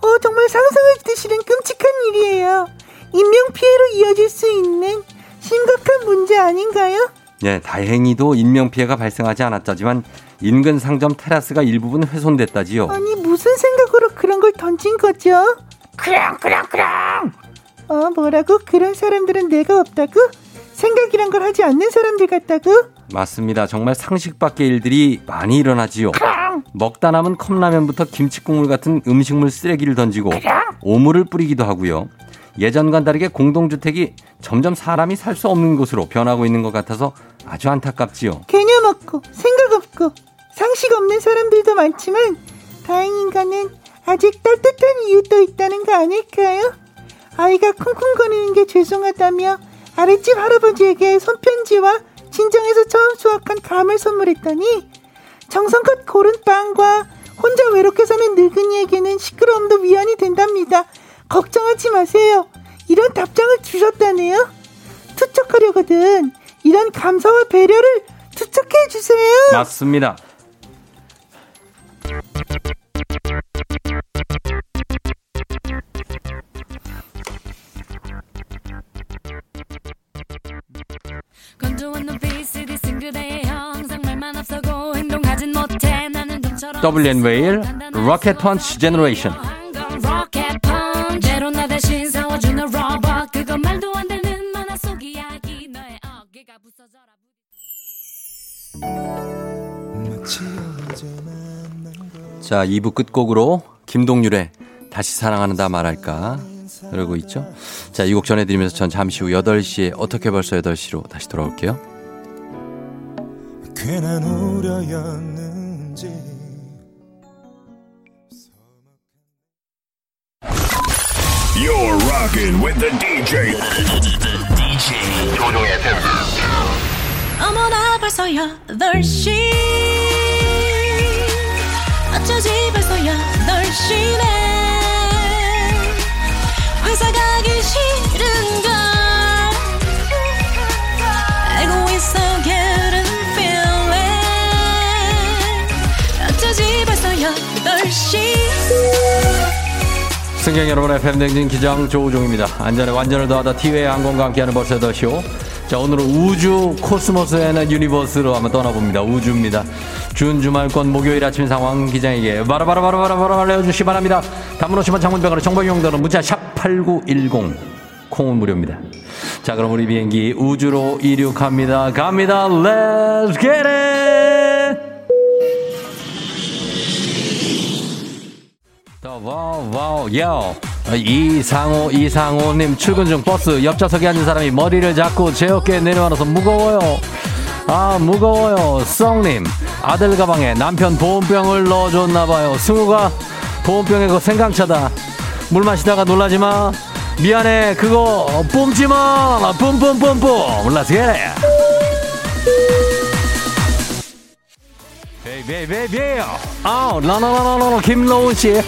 어 정말 상상하기도 싫은 끔찍한 일이에요. 인명 피해로 이어질 수 있는 심각한 문제 아닌가요? 예, 다행히도 인명 피해가 발생하지 않았다지만 인근 상점 테라스가 일부분 훼손됐다지요. 아니 무슨 생각으로 그런 걸 던진 거죠? 그랑 그랑 그랑 어 뭐라고? 그런 사람들은 내가 없다고? 생각이란 걸 하지 않는 사람들 같다고? 맞습니다. 정말 상식 밖의 일들이 많이 일어나지요. 먹다 남은 컵라면부터 김치국물 같은 음식물 쓰레기를 던지고 오물을 뿌리기도 하고요. 예전과 다르게 공동주택이 점점 사람이 살 수 없는 곳으로 변하고 있는 것 같아서 아주 안타깝지요. 개념 없고 생각 없고 상식 없는 사람들도 많지만 다행인가는 아직 따뜻한 이유도 있다는 거 아닐까요? 아이가 쿵쿵거리는 게 죄송하다며 아랫집 할아버지에게 손편지와 친정에서 처음 수확한 감을 선물했더니 정성껏 고른 빵과 혼자 외롭게 사는 늙은이에게는 시끄러움도 위안이 된답니다. 걱정하지 마세요. 이런 답장을 주셨다네요. 투척하려거든. 이런 감사와 배려를 투척해 주세요. 맞습니다. WN 웨일 로켓 펀치 generation 로켓 펀치로 나 대신 싸워주는 로봇 그거 말도 안 되는 만화 속 이야기. 너의 어깨가 부서져라. 자, 2부 끝곡으로 김동률의 다시 사랑한다 말할까 흐르고 있죠. 자, 이 곡 전해드리면서 전 잠시 후 8시에 어떻게 벌써 8시로 다시 돌아올게요. 괜한 우려였는지 You're rocking with the DJ. DJ 조종의 팬. 어머나 벌써 8시 어쩌지 벌써 8시네 회사 가기 싫은 걸 알고 있어 getting feeling 어쩌지 벌써 8시 승객 여러분의 펨댕진 기장 조우종입니다. 안전에 완전을 더하다 티웨이 항공과 함께하는 벌써 더쇼. 자, 오늘은 우주 cosmos에는 universe로 한번 떠나봅니다. 우주입니다. 준 주말권 목요일 아침 상황 기장에게 바로바로바로바로바로 알려주시 기 바랍니다. 단문 오십 원 장문 백 원 정보 이용료는 문자 샵8910 콩은 무료입니다. 자, 그럼 우리 비행기 우주로 이륙합니다. 갑니다. Let's get it! wow wow 야 이상호 이상호님 출근 중 버스 옆좌석에 앉은 사람이 머리를 잡고 제 어깨에 내려와서 무거워요. 아 무거워요. 썽님 아들 가방에 남편 보온병을 넣어줬나봐요. 승우가 보온병에 그 생강차다. 물 마시다가 놀라지 마. 미안해. 그거 뿜지 마. 뿜뿜뿜뿜. Let's get 베이베이베이베이. 아 라라라라라 김노은 씨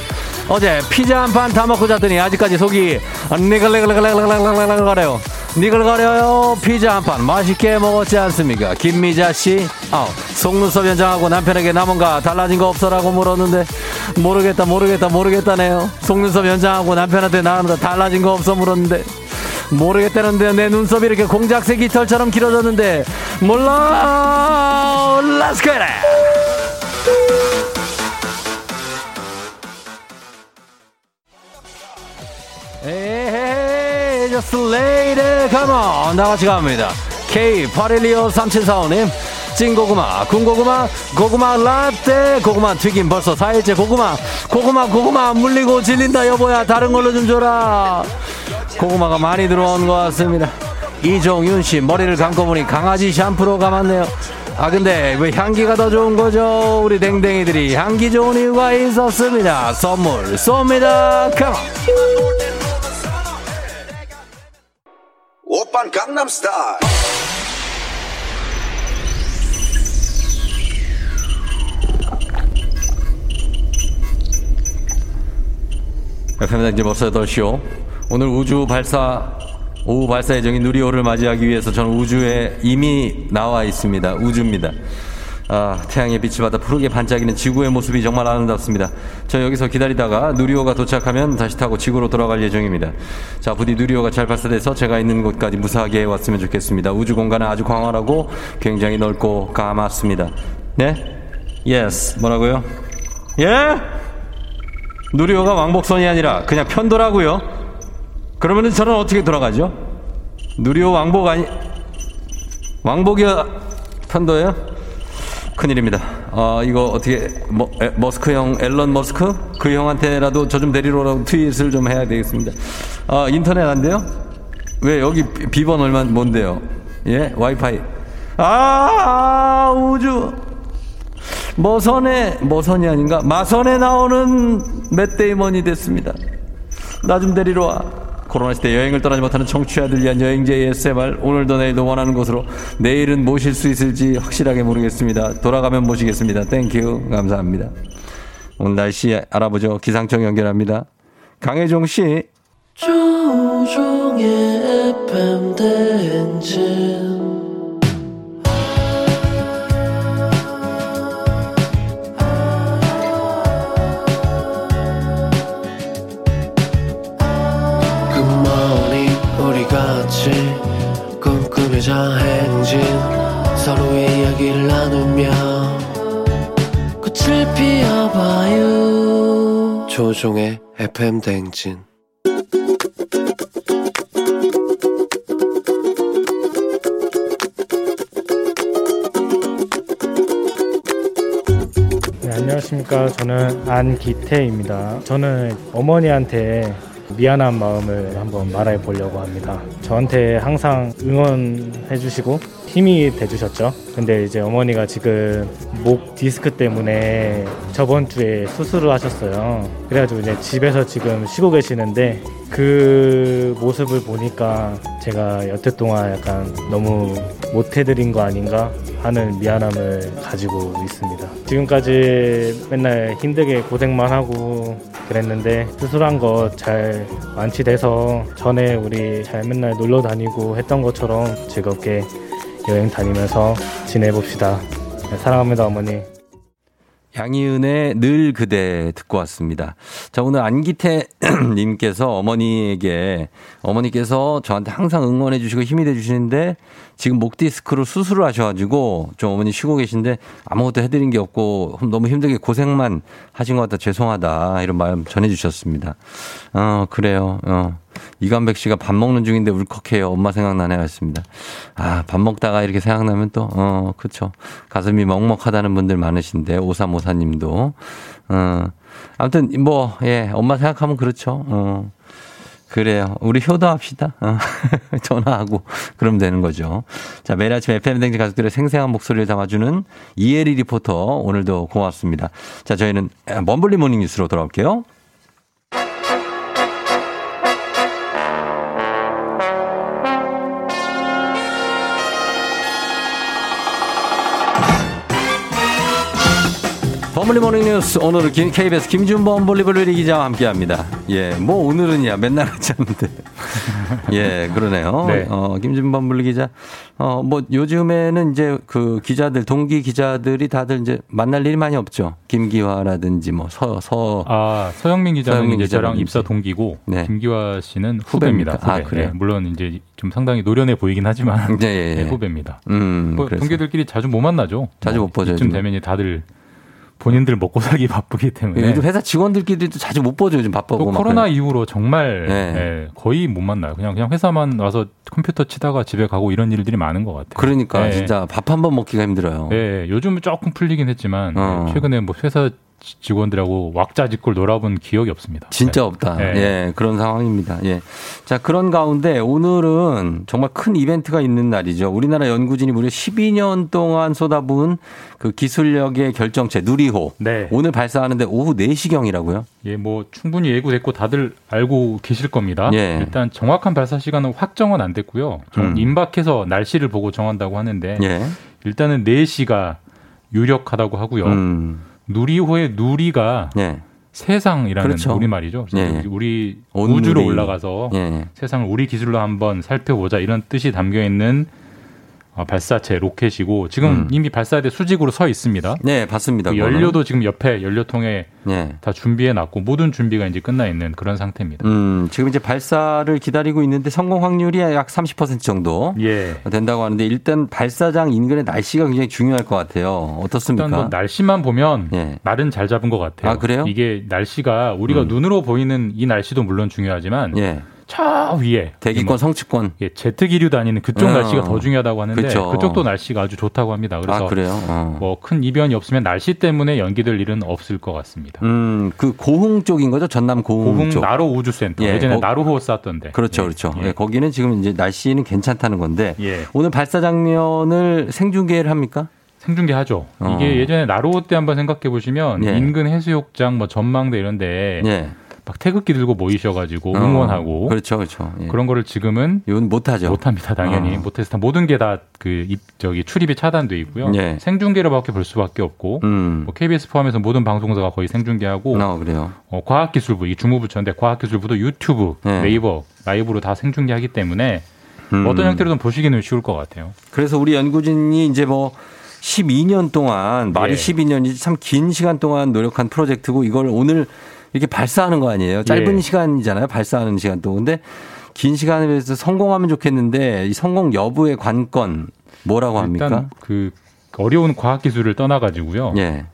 어제 피자 한 판 다 먹고 잤더니 아직까지 속이 니글니글니글니글니글니글거려요. 니글거려요 피자 한 판. 맛있게 먹었지 않습니까? 김미자 씨? 아, 속눈썹 연장하고 남편에게 남은 가 달라진 거 없어라고 물었는데 모르겠다 모르겠다 모르겠다네요. 속눈썹 연장하고 남편한테 나는다 달라진 거 없어 물었는데 모르겠다는데 내 눈썹이 이렇게 공작새 깃털처럼 길어졌는데 몰라 get it just lady come on. 나같이 갑니다. K812 3745님 찐고구마 군고구마 고구마 라떼 고구마 튀김 벌써 4일째 고구마. 고구마 고구마 물리고 질린다 여보야. 다른 걸로 좀 줘라. 고구마가 많이 들어온 것 같습니다. 이종윤 씨 머리를 감고 보니 강아지 샴푸로 감았네요. 아 근데 왜 향기가 더 좋은 거죠? 우리 댕댕이들이 향기 좋은 이유가 있었습니다. 선물 쏩니다. 컴온 오빤 강남스타일. FM댕지 벌써 8시오. 오늘 우주 발사 오후 발사 예정인 누리호를 맞이하기 위해서 저는 우주에 이미 나와 있습니다. 우주입니다. 아, 태양의 빛을 받아 푸르게 반짝이는 지구의 모습이 정말 아름답습니다. 저 여기서 기다리다가 누리호가 도착하면 다시 타고 지구로 돌아갈 예정입니다. 자, 부디 누리호가 잘 발사돼서 제가 있는 곳까지 무사하게 왔으면 좋겠습니다. 우주 공간은 아주 광활하고 굉장히 넓고 까맣습니다. 네? Yes. 뭐라고요? 예? 누리호가 왕복선이 아니라 그냥 편도라고요? 그러면 저는 어떻게 돌아가죠? 누리호 왕복 아니 왕복이 편도예요? 큰일입니다. 어, 이거 어떻게 머, 에, 머스크 형 일론 머스크 그 형한테라도 저 좀 데리러 오라고 tweet을 좀 해야 되겠습니다. 어, 인터넷 안 돼요? 왜 여기 비- 비번 얼마 뭔데요? 예 와이파이 아 우주 머선에 머선이 아닌가 마션에 나오는 맷데이먼이 됐습니다. 나 좀 데리러 와. 코로나 시대 여행을 떠나지 못하는 청취자들 위한 여행지 ASMR 오늘도 내일도 원하는 곳으로 내일은 모실 수 있을지 확실하게 모르겠습니다. 돌아가면 모시겠습니다. Thank you 감사합니다. 오늘 날씨 알아보죠. 기상청 연결합니다. 강혜종 씨. 조종의 FM 대행진 꿈꾸며자 행진 서로의 이야기를 나누며 꽃을 피워봐요 조종의 FM 대행진 네, 안녕하십니까. 저는 안기태입니다. 저는 어머니한테 미안한 마음을 한번 말해 보려고 합니다. 저한테 항상 응원해 주시고 힘이 돼 주셨죠. 근데 이제 어머니가 지금 목 디스크 때문에 저번 주에 수술을 하셨어요. 그래가지고 이제 집에서 지금 쉬고 계시는데 그 모습을 보니까 제가 여태 동안 약간 너무 못해드린 거 아닌가 하는 미안함을 가지고 있습니다. 지금까지 맨날 힘들게 고생만 하고 그랬는데 수술한 거 잘 완치돼서 전에 우리 잘 맨날 놀러 다니고 했던 것처럼 즐겁게 여행 다니면서 지내봅시다. 네, 사랑합니다, 어머니. 양희은의 늘 그대 듣고 왔습니다. 자, 오늘 안기태 님께서 어머니에게, 어머니께서 저한테 항상 응원해 주시고 힘이 돼 주시는데 지금 목 디스크로 수술을 하셔가지고 좀 어머니 쉬고 계신데 아무것도 해드린 게 없고 너무 힘들게 고생만 하신 것 같다 죄송하다 이런 마음 전해 주셨습니다. 어, 그래요. 어. 이관백 씨가 밥 먹는 중인데 울컥해요. 엄마 생각나네 했습니다. 아, 밥 먹다가 이렇게 생각나면 또, 어, 그쵸. 가슴이 먹먹하다는 분들 많으신데, 오삼오사 님도. 어, 아무튼, 뭐, 예, 엄마 생각하면 그렇죠. 어. 그래요. 우리 효도합시다. 어. 전화하고 그러면 되는 거죠. 자, 매일 아침 FM 댕지 가족들의 생생한 목소리를 담아주는 이혜리 리포터 오늘도 고맙습니다. 자, 저희는 범블리 모닝 뉴스로 돌아올게요. 범블리 모닝 뉴스 오늘은 김, KBS 김준범 볼리블리 기자와 함께합니다. 예, 뭐 오늘은야 맨날 하지 않는데. 예, 그러네요. 네. 어, 김준범 볼리 기자. 어, 뭐 요즘에는 이제 그 기자들 동기 기자들이 다들 이제 만날 일이 많이 없죠. 김기화라든지 뭐서 서. 아 서영민 기자는 서영민 이제 저랑. 입사 동기고 네. 김기화 씨는? 후배입니다. 아, 후배. 그래요? 네, 물론 이제 좀 상당히 노련해 보이긴 하지만 네, 예, 예. 네, 후배입니다. 음, 뭐. 동기들끼리 자주 못 만나죠. 자주 뭐못 보죠, 이쯤. 되면 이제 다들 본인들 먹고 살기 바쁘기 때문에 예, 요즘 회사 직원들끼리도 자주 못 보죠. 요즘 바빠고. 코로나. 이후로 정말 네. 예, 거의 못 만나요. 그냥 그냥 회사만 와서 컴퓨터 치다가 집에 가고 이런 일들이 많은 것 같아요. 그러니까 예. 진짜 밥 한 번 먹기가 힘들어요. 예, 요즘은 조금 풀리긴 했지만 어. 최근에 뭐 회사 지- 직원들하고 왁자지껄 놀아본 기억이 없습니다. 진짜 없다. 네. 예, 그런 상황입니다. 예. 자, 그런 가운데 오늘은 정말 큰 이벤트가 있는 날이죠. 우리나라 연구진이 무려 12년 동안 쏟아부은 그 기술력의 결정체 누리호. 네. 오늘 발사하는데 오후 4시경이라고요? 예, 뭐 충분히 예고됐고 다들 알고 계실 겁니다. 예. 일단 정확한 발사 시간은 확정은 안 됐고요. 좀 음. 임박해서 날씨를 보고 정한다고 하는데 예. 일단은 4시가 유력하다고 하고요. 음. 누리호의 누리가 예. 세상이라는 그렇죠. 우리말이죠. 예, 예. 우리 온누리. 우주로 올라가서 예. 세상을 우리 기술로 한번 살펴보자 이런 뜻이 담겨 있는 어, 발사체 로켓이고 지금 음. 이미 발사대 수직으로 서 있습니다. 네, 봤습니다. 그. 연료도 지금 옆에 연료통에 네. 다 준비해 놨고 모든 준비가 이제 끝나 있는 그런 상태입니다. 음, 지금 이제 발사를 기다리고 있는데 성공 확률이 약 30% 정도 예. 된다고 하는데 일단 발사장 인근의 날씨가 굉장히 중요할 것 같아요. 어떻습니까? 일단 뭐 날씨만 보면 예. 날은 잘 잡은 것 같아요. 아, 그래요? 이게 날씨가 우리가 음. 눈으로 보이는 이 날씨도 물론 중요하지만 예. 저 위에 대기권, 성취권. 예, 제트 기류 다니는 그쪽 어. 날씨가 더 중요하다고 하는데 그쵸. 그쪽도 날씨가 아주 좋다고 합니다. 그래서 아? 어. 뭐큰 이변이 없으면 날씨 때문에 연기될 일은 없을 것 같습니다. 음, 그 고흥 쪽인 거죠? 전남 고흥, 고흥 쪽. 나로 우주 센터 예, 예전에 거- 나로호 쐈던데. 그렇죠, 그렇죠. 예, 거기는 지금 이제 날씨는 괜찮다는 건데 예. 오늘 발사 장면을 생중계를 합니까? 생중계하죠. 어. 이게 예전에 나로호 때 한번 생각해 보시면 예. 인근 해수욕장, 뭐 전망대 이런데 예. 막 태극기 들고 모이셔가지고 어, 응원하고 그렇죠, 그렇죠. 예. 그런 거를 지금은 이건 못하죠. 못합니다. 당연히 어. 못해서 다 모든 게 다 그 저기 출입이 차단돼 있고요. 예. 생중계로밖에 볼 수밖에 없고 음. 뭐 KBS 포함해서 모든 방송사가 거의 생중계하고 어, 그래요. 어, 과학기술부 이 주무부처인데 과학기술부도 유튜브, 네. 네이버 라이브로 다 생중계하기 때문에 음. 어떤 형태로든 보시기는 쉬울 것 같아요. 그래서 우리 연구진이 이제 뭐 12년 동안 말이 예. 12년이지 참긴 시간 동안 노력한 프로젝트고 이걸 오늘 이렇게 발사하는 거 아니에요. 짧은 예. 시간이잖아요. 발사하는 시간도. 근데 긴 시간에 비해서 성공하면 좋겠는데 이 성공 여부의 관건 뭐라고 합니까? 일단 그 어려운 과학 기술을 떠나 가지고요. 예.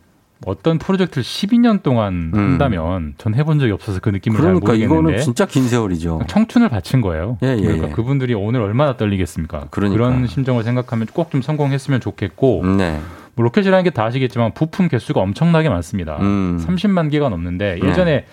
어떤 프로젝트를 12년 동안 음. 한다면 전 해본 적이 없어서 그 느낌을 그러니까 잘 모르겠는데 이거는 진짜 긴 세월이죠. 청춘을 바친 거예요. 예, 예, 그러니까 예. 그분들이 오늘 얼마나 떨리겠습니까? 그러니까. 런 심정을 생각하면 꼭 좀 성공했으면 좋겠고 네. 뭐 로켓이라는 게 다 아시겠지만 부품 개수가 엄청나게 많습니다. 음. 30만 개가 넘는데 네. 예전에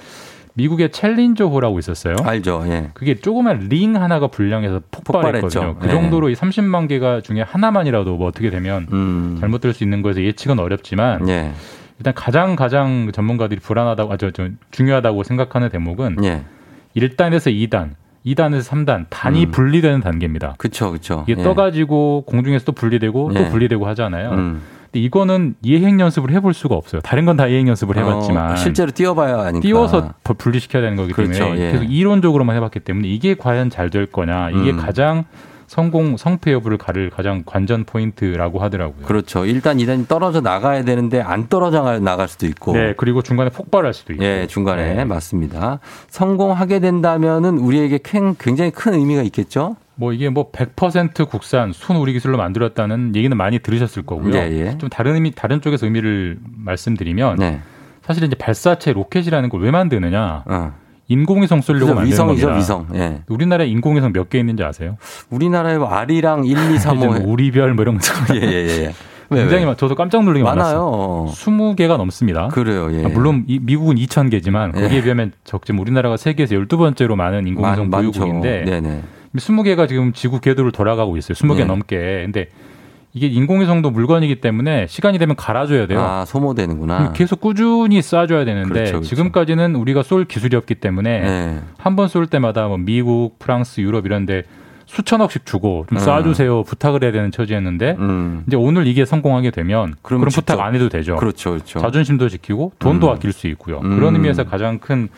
미국의 챌린저호라고 있었어요. 알죠. 예. 그게 조그만 링 하나가 불량해서 폭발했거든요. 폭발했죠. 그 네. 정도로 이 30만 개가 중에 하나만이라도 뭐 어떻게 되면 음. 잘못될 수 있는 거에서 예측은 어렵지만 예. 일단 가장 가장 전문가들이 불안하다고 아저 저, 중요하다고 생각하는 대목은 예. 1단에서 2단, 2단에서 3단 단이 음. 분리되는 단계입니다. 그쵸, 그쵸. 이게 예. 떠가지고 공중에서 또 분리되고 또 예. 분리되고 하잖아요. 음. 근데 이거는 예행 연습을 해볼 수가 없어요. 다른 건다 예행 연습을 해봤지만 어, 실제로 띄워봐야 하니까. 띄워서 버- 분리시켜야 되는 거기 때문에 그렇죠, 예. 계속 이론적으로만 해봤기 때문에 이게 과연 잘 될 거냐 이게 음. 가장 성공 성패 여부를 가를 가장 관전 포인트라고 하더라고요. 그렇죠. 일단 2단이 떨어져 나가야 되는데 안 떨어져 가- 나갈 수도 있고. 네 그리고 중간에 폭발할 수도 있고. 예, 중간에 네. 맞습니다. 성공하게 된다면은 우리에게 큰- 굉장히 큰 의미가 있겠죠? 뭐 이게 뭐 100% 국산 순 우리 기술로 만들었다는 얘기는 많이 들으셨을 거고요. 예, 예. 좀 다른 의미 다른 쪽에서 의미를 말씀드리면 네. 사실 이제 발사체 로켓이라는 걸 왜 만드느냐? 어. 인공위성 그래서 만드는 위성이죠, 겁니다. 위성. 예. 우리나라에 인공위성 몇 개 있는지 아세요? 우리나라에 뭐 아리랑 1, 2, 3, 5. 뭐 우리별 뭐 이런 거 예, 예, 예. 왜, 굉장히 왜? 많. 저도 깜짝 놀란 게 많았어요. 많아요. 20개가 넘습니다. 그래요, 예. 아, 물론 이- 미국은 2,000개지만 거기에 예. 비하면 적지만 우리나라가 세계에서 12번째로 많은 인공위성 많- 많죠. 보유국인데 네네. 20개가 지금 지구 궤도를 돌아가고 있어요. 20개 예. 넘게. 근데 이게 인공위성도 물건이기 때문에 시간이 되면 갈아줘야 돼요. 아, 소모되는구나. 계속 꾸준히 쏴줘야 되는데 그렇죠, 그렇죠. 지금까지는 우리가 쏠 기술이 없기 때문에 네. 한번 쏠 때마다 뭐 미국, 프랑스, 유럽 이런데 수천억씩 주고 좀 음. 쏴주세요 부탁을 해야 되는 처지였는데 음. 이제 오늘 이게 성공하게 되면 그럼 그러면 부탁 안 해도 되죠. 그렇죠, 그렇죠. 자존심도 지키고 돈도 음. 아낄 수 있고요. 음. 그런 의미에서 가장 큰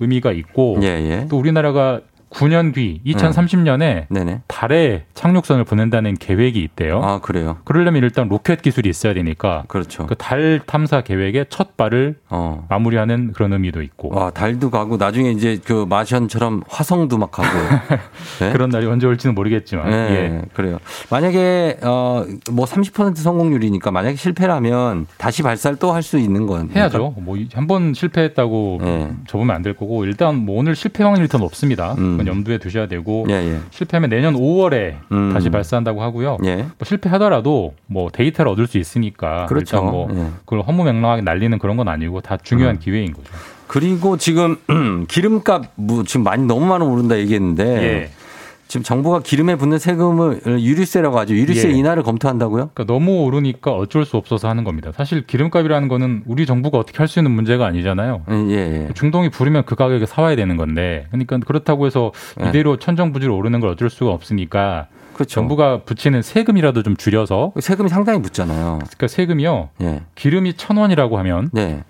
의미가 있고 예, 예. 또 우리나라가 9년 뒤 2030년에 네네. 달에 착륙선을 보낸다는 계획이 있대요. 아, 그래요. 그러려면 일단 로켓 기술이 있어야 되니까 그렇죠. 그 달 탐사 계획의 첫 발을 어. 마무리하는 그런 의미도 있고 와, 달도 가고 나중에 이제 그 마션처럼 화성도 막 가고. 네? 그런 날이 언제 올지는 모르겠지만 네, 예. 그래요. 만약에 어뭐 30% 성공률이니까 만약에 실패라면 다시 발사를 또 할 수 있는 건 해야죠. 뭐 한 번 실패했다고 네. 접으면 안 될 거고 일단 뭐 오늘 실패 확률이 더 높습니다. 음. 그건 염두에 두셔야 되고 예, 예. 실패하면 내년 5월에 음. 다시 발사한다고 하고요. 예. 뭐 실패하더라도 뭐 데이터를 얻을 수 있으니까 그렇죠. 일단 뭐 예. 그걸 허무맹랑하게 날리는 그런 건 아니고 다 중요한 음. 기회인 거죠. 그리고 지금 기름값 뭐 지금 많이 너무 많이 오른다 얘기했는데 예. 지금 정부가 기름에 붙는 세금을 유류세라고 하죠. 유류세 예. 인하를 검토한다고요? 그러니까 너무 오르니까 어쩔 수 없어서 하는 겁니다. 사실 기름값이라는 거는 우리 정부가 어떻게 할 수 있는 문제가 아니잖아요. 예, 예. 중동이 부르면 그 가격에 사와야 되는 건데, 그러니까 그렇다고 해서 예. 이대로 천정부지로 오르는 걸 어쩔 수가 없으니까 그렇죠. 정부가 붙이는 세금이라도 좀 줄여서, 세금이 상당히 붙잖아요. 그러니까 세금이요. 예. 기름이 천 원이라고 하면 네.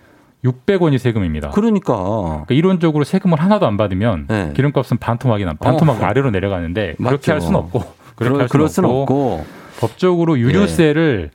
600원이 세금입니다. 그러니까. 그러니까 이론적으로 세금을 하나도 안 받으면 네. 기름값은 반토막이 나 반토막 어. 아래로 내려가는데 그렇게 맞죠. 할 수는 없고 그렇게 그럴, 할 수는 없고, 없고. 법적으로 유류세를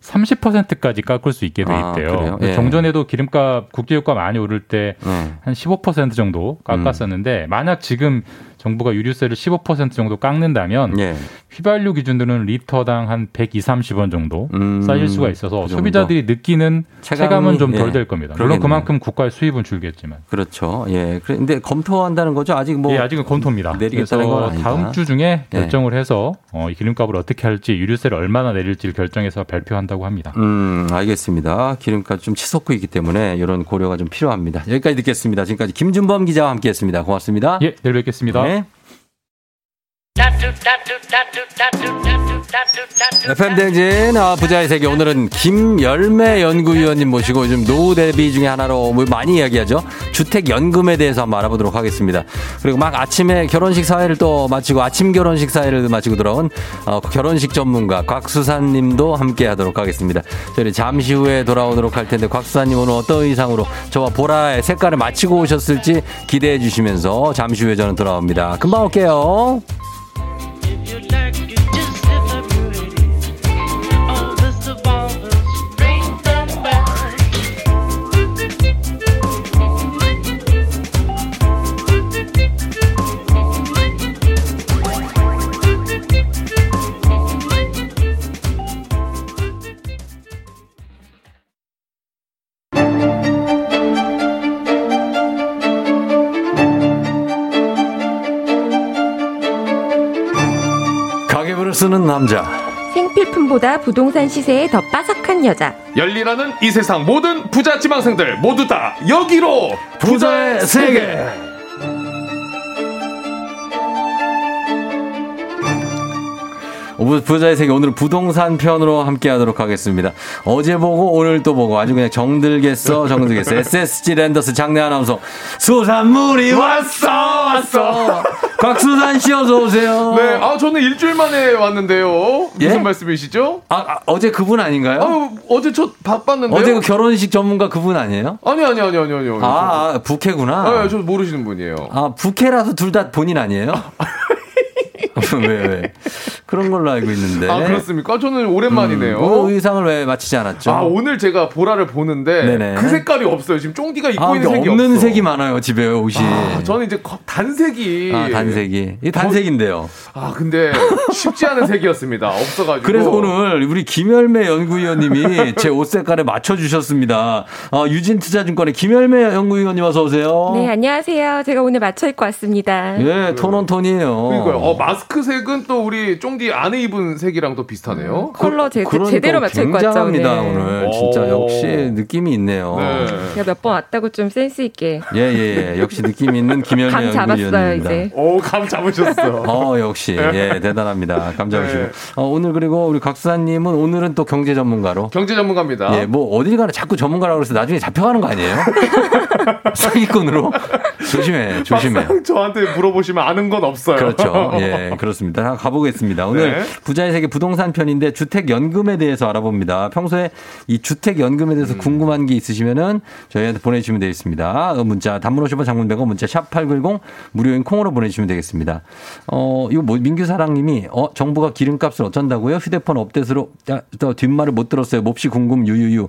30%까지 깎을 수 있게 돼 아, 있대요. 그래요? 예. 경전에도 기름값 국제유가 많이 오를 때 네. 한15% 정도 깎았었는데 만약 지금 정부가 유류세를 15% 정도 깎는다면 예. 휘발유 기준으로는 리터당 한 120, 30원 정도 음, 쌓일 수가 있어서 그 정도. 소비자들이 느끼는 체감은 좀 예. 덜될 겁니다. 물론 그러겠네요. 그만큼 국가의 수입은 줄겠지만. 그렇죠. 예. 그런데 검토한다는 거죠. 아직 뭐 예, 아직은 검토입니다. 내리겠다는 건 그래서. 다음 주 중에 예. 결정을 해서 어, 이 기름값을 어떻게 할지 유류세를 얼마나 내릴지를 결정해서 발표한다고 합니다. 음, 알겠습니다. 기름값 좀 치솟고 있기 때문에 이런 고려가 좀 필요합니다. 여기까지 듣겠습니다. 지금까지 김준범 기자와 함께 했습니다. 고맙습니다. 예, 내일 뵙겠습니다. 네. FM 댕진 아, 부자의 세계 오늘은 김열매 연구위원님 모시고 요즘 노후 대비 중에 하나로 뭐 많이 이야기하죠 주택 연금에 대해서 한번 알아보도록 하겠습니다. 그리고 막 아침에 결혼식 사회를 또 마치고 아침 결혼식 사회를 마치고 돌아온 어, 결혼식 전문가 곽수산님도 함께하도록 하겠습니다. 저희 잠시 후에 돌아오도록 할 텐데 곽수산님 오늘 어떤 의상으로 저와 보라의 색깔을 맞추고 오셨을지 기대해 주시면서 잠시 후에 저는 돌아옵니다. 금방 올게요. 가계 쓰는 남자. 생필품보다 부동산 시세에 더 빠삭한 여자. 열리라는 이 세상 모든 부자 지망생들 모두 다 여기로 부자의 세계. 부자의 세계 오늘은 부동산 편으로 함께 하도록 하겠습니다. 어제 보고 오늘 또 보고 아주 그냥 정들겠어 정들겠어. SSG 랜더스 장내 아나운서 수산물이 왔어 왔어. 곽수산 씨 어서 오세요. 네, 아 저는 일주일 만에 왔는데요. 예? 무슨 말씀이시죠? 아, 아, 어제 그분 아닌가요? 아, 어제 저 바빴는데요. 어제 그 결혼식 전문가 그분 아니에요? 아니 아니 아니 아니 아니요. 아, 아 부캐구나. 아, 저 모르시는 분이에요. 아, 부캐라도 둘다 본인 아니에요? 왜, 왜? 그런 걸로 알고 있는데. 아 그렇습니까? 저는 오랜만이네요. 음, 그 의상을 왜 맞히지 않았죠? 아 오늘 제가 보라를 보는데 네네. 그 색깔이 없어요. 지금 쫑디가 입고 아, 있는 색이 없는 없어. 색이 많아요, 집에 옷이. 아, 저는 이제 거- 단색이 아, 단색이. 이 단색인데요. 아 근데 쉽지 않은 색이었습니다. 없어가지고. 그래서 오늘 우리 김열매 연구위원님이 제 옷 색깔에 맞춰주셨습니다. 아, 유진투자증권의 김열매 연구위원님 어서 오세요. 네, 안녕하세요. 제가 오늘 맞춰 입고 왔습니다. 예, 톤온 톤이에요. 그러니까요. 어, 마스 크색은 또 우리 쫑디 안에 입은 색이랑 또 비슷하네요. 컬러 제, 그러니까 제대로 맞춰 입고 왔죠. 굉장합니다, 오늘. 진짜 오. 역시 느낌이 있네요. 네. 제가 몇 번 왔다고 좀 센스 있게. 예, 예, 예. 역시 느낌 있는 김열매 감 잡았어요, 연구위원입니다. 이제. 오, 감 잡으셨어. 어, 역시. 예, 대단합니다. 감 잡으시고. 네. 어, 오늘 그리고 우리 각수사님은 오늘은 또 경제 전문가로. 경제 전문가입니다. 예, 뭐 어딜 가나 자꾸 전문가라고 그래서 나중에 잡혀가는 거 아니에요? 사기꾼으로? 조심해, 조심해. 저한테 물어보시면 아는 건 없어요. 그렇죠. 예, 그렇습니다. 자, 가보겠습니다. 오늘 네. 부자의 세계 부동산 편인데 주택연금에 대해서 알아봅니다. 평소에 이 주택연금에 음. 대해서 궁금한 게 있으시면은 저희한테 보내주시면 되겠습니다. 어, 문자, 단문 50원 장문 100원 문자 샵 8910 무료인 콩으로 보내주시면 되겠습니다. 어, 이거 뭐, 민규 사랑님이 어, 정부가 기름값을 어쩐다고요? 휴대폰 업데이트로 야, 또 뒷말을 못 들었어요. 몹시 궁금 유유유.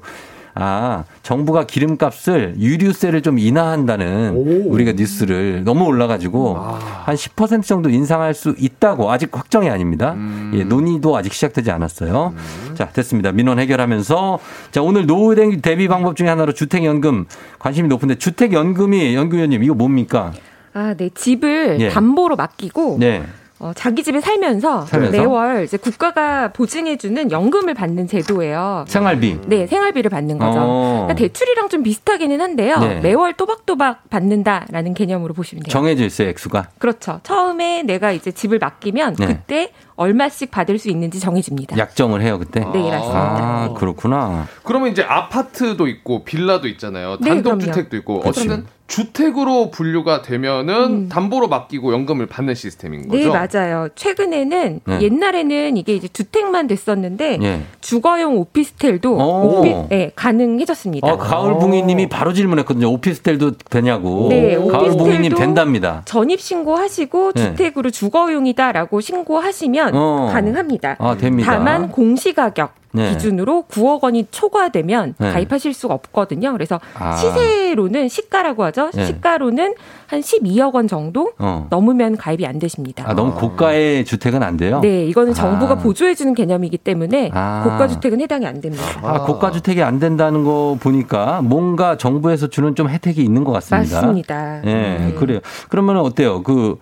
아, 정부가 기름값을 유류세를 좀 인하한다는 우리가 뉴스를 너무 올라가지고 한10% 정도 인상할 수 있다고 아직 확정이 아닙니다. 예, 논의도 아직 시작되지 않았어요. 자, 됐습니다. 민원 해결하면서 자, 오늘 노후 대비 방법 중에 하나로 주택연금 관심이 높은데 주택연금이 연구위원님 이거 뭡니까? 아, 네. 집을 예. 담보로 맡기고 네. 어, 자기 집에 살면서, 살면서? 매월 이제 국가가 보증해주는 연금을 받는 제도예요. 생활비. 네, 생활비를 받는 거죠. 어. 그러니까 대출이랑 좀 비슷하기는 한데요. 네. 매월 또박또박 받는다라는 개념으로 보시면 돼요. 정해져 있어요, 액수가. 그렇죠. 처음에 내가 이제 집을 맡기면 네. 그때 얼마씩 받을 수 있는지 정해집니다. 약정을 해요, 그때? 네, 맞습니다. 아, 네. 그렇구나. 그러면 이제 아파트도 있고 빌라도 있잖아요. 네, 단독 그럼요. 주택도 있고. 어쨌든 주택으로 분류가 되면은 음. 담보로 맡기고 연금을 받는 시스템인 네, 거죠. 맞아요. 최근에는 네. 옛날에는 이게 이제 주택만 됐었는데 예. 주거용 오피스텔도 오. 오피, 네, 가능해졌습니다. 어, 가을붕이님이 바로 질문했거든요. 오피스텔도 되냐고. 네, 가을붕이님 된답니다. 전입 신고하시고 네. 주택으로 주거용이다라고 신고하시면 어. 가능합니다. 아, 됩니다. 다만 공시가격 네. 기준으로 9억 원이 초과되면 네. 가입하실 수가 없거든요. 그래서 아. 시세로는 시가라고 하죠. 네. 시가로는 한 12억 원 정도 어. 넘으면 가입이 안 되십니다. 아, 너무 고가의 주택은 안 돼요? 네, 이거는 정부가 아. 보조해 주는 개념이기 때문에 아. 고가 주택은 해당이 안 됩니다. 아, 고가 주택이 안 된다는 거 보니까 뭔가 정부에서 주는 좀 혜택이 있는 것 같습니다. 맞습니다. 예, 네. 그래요. 그러면 어때요? 그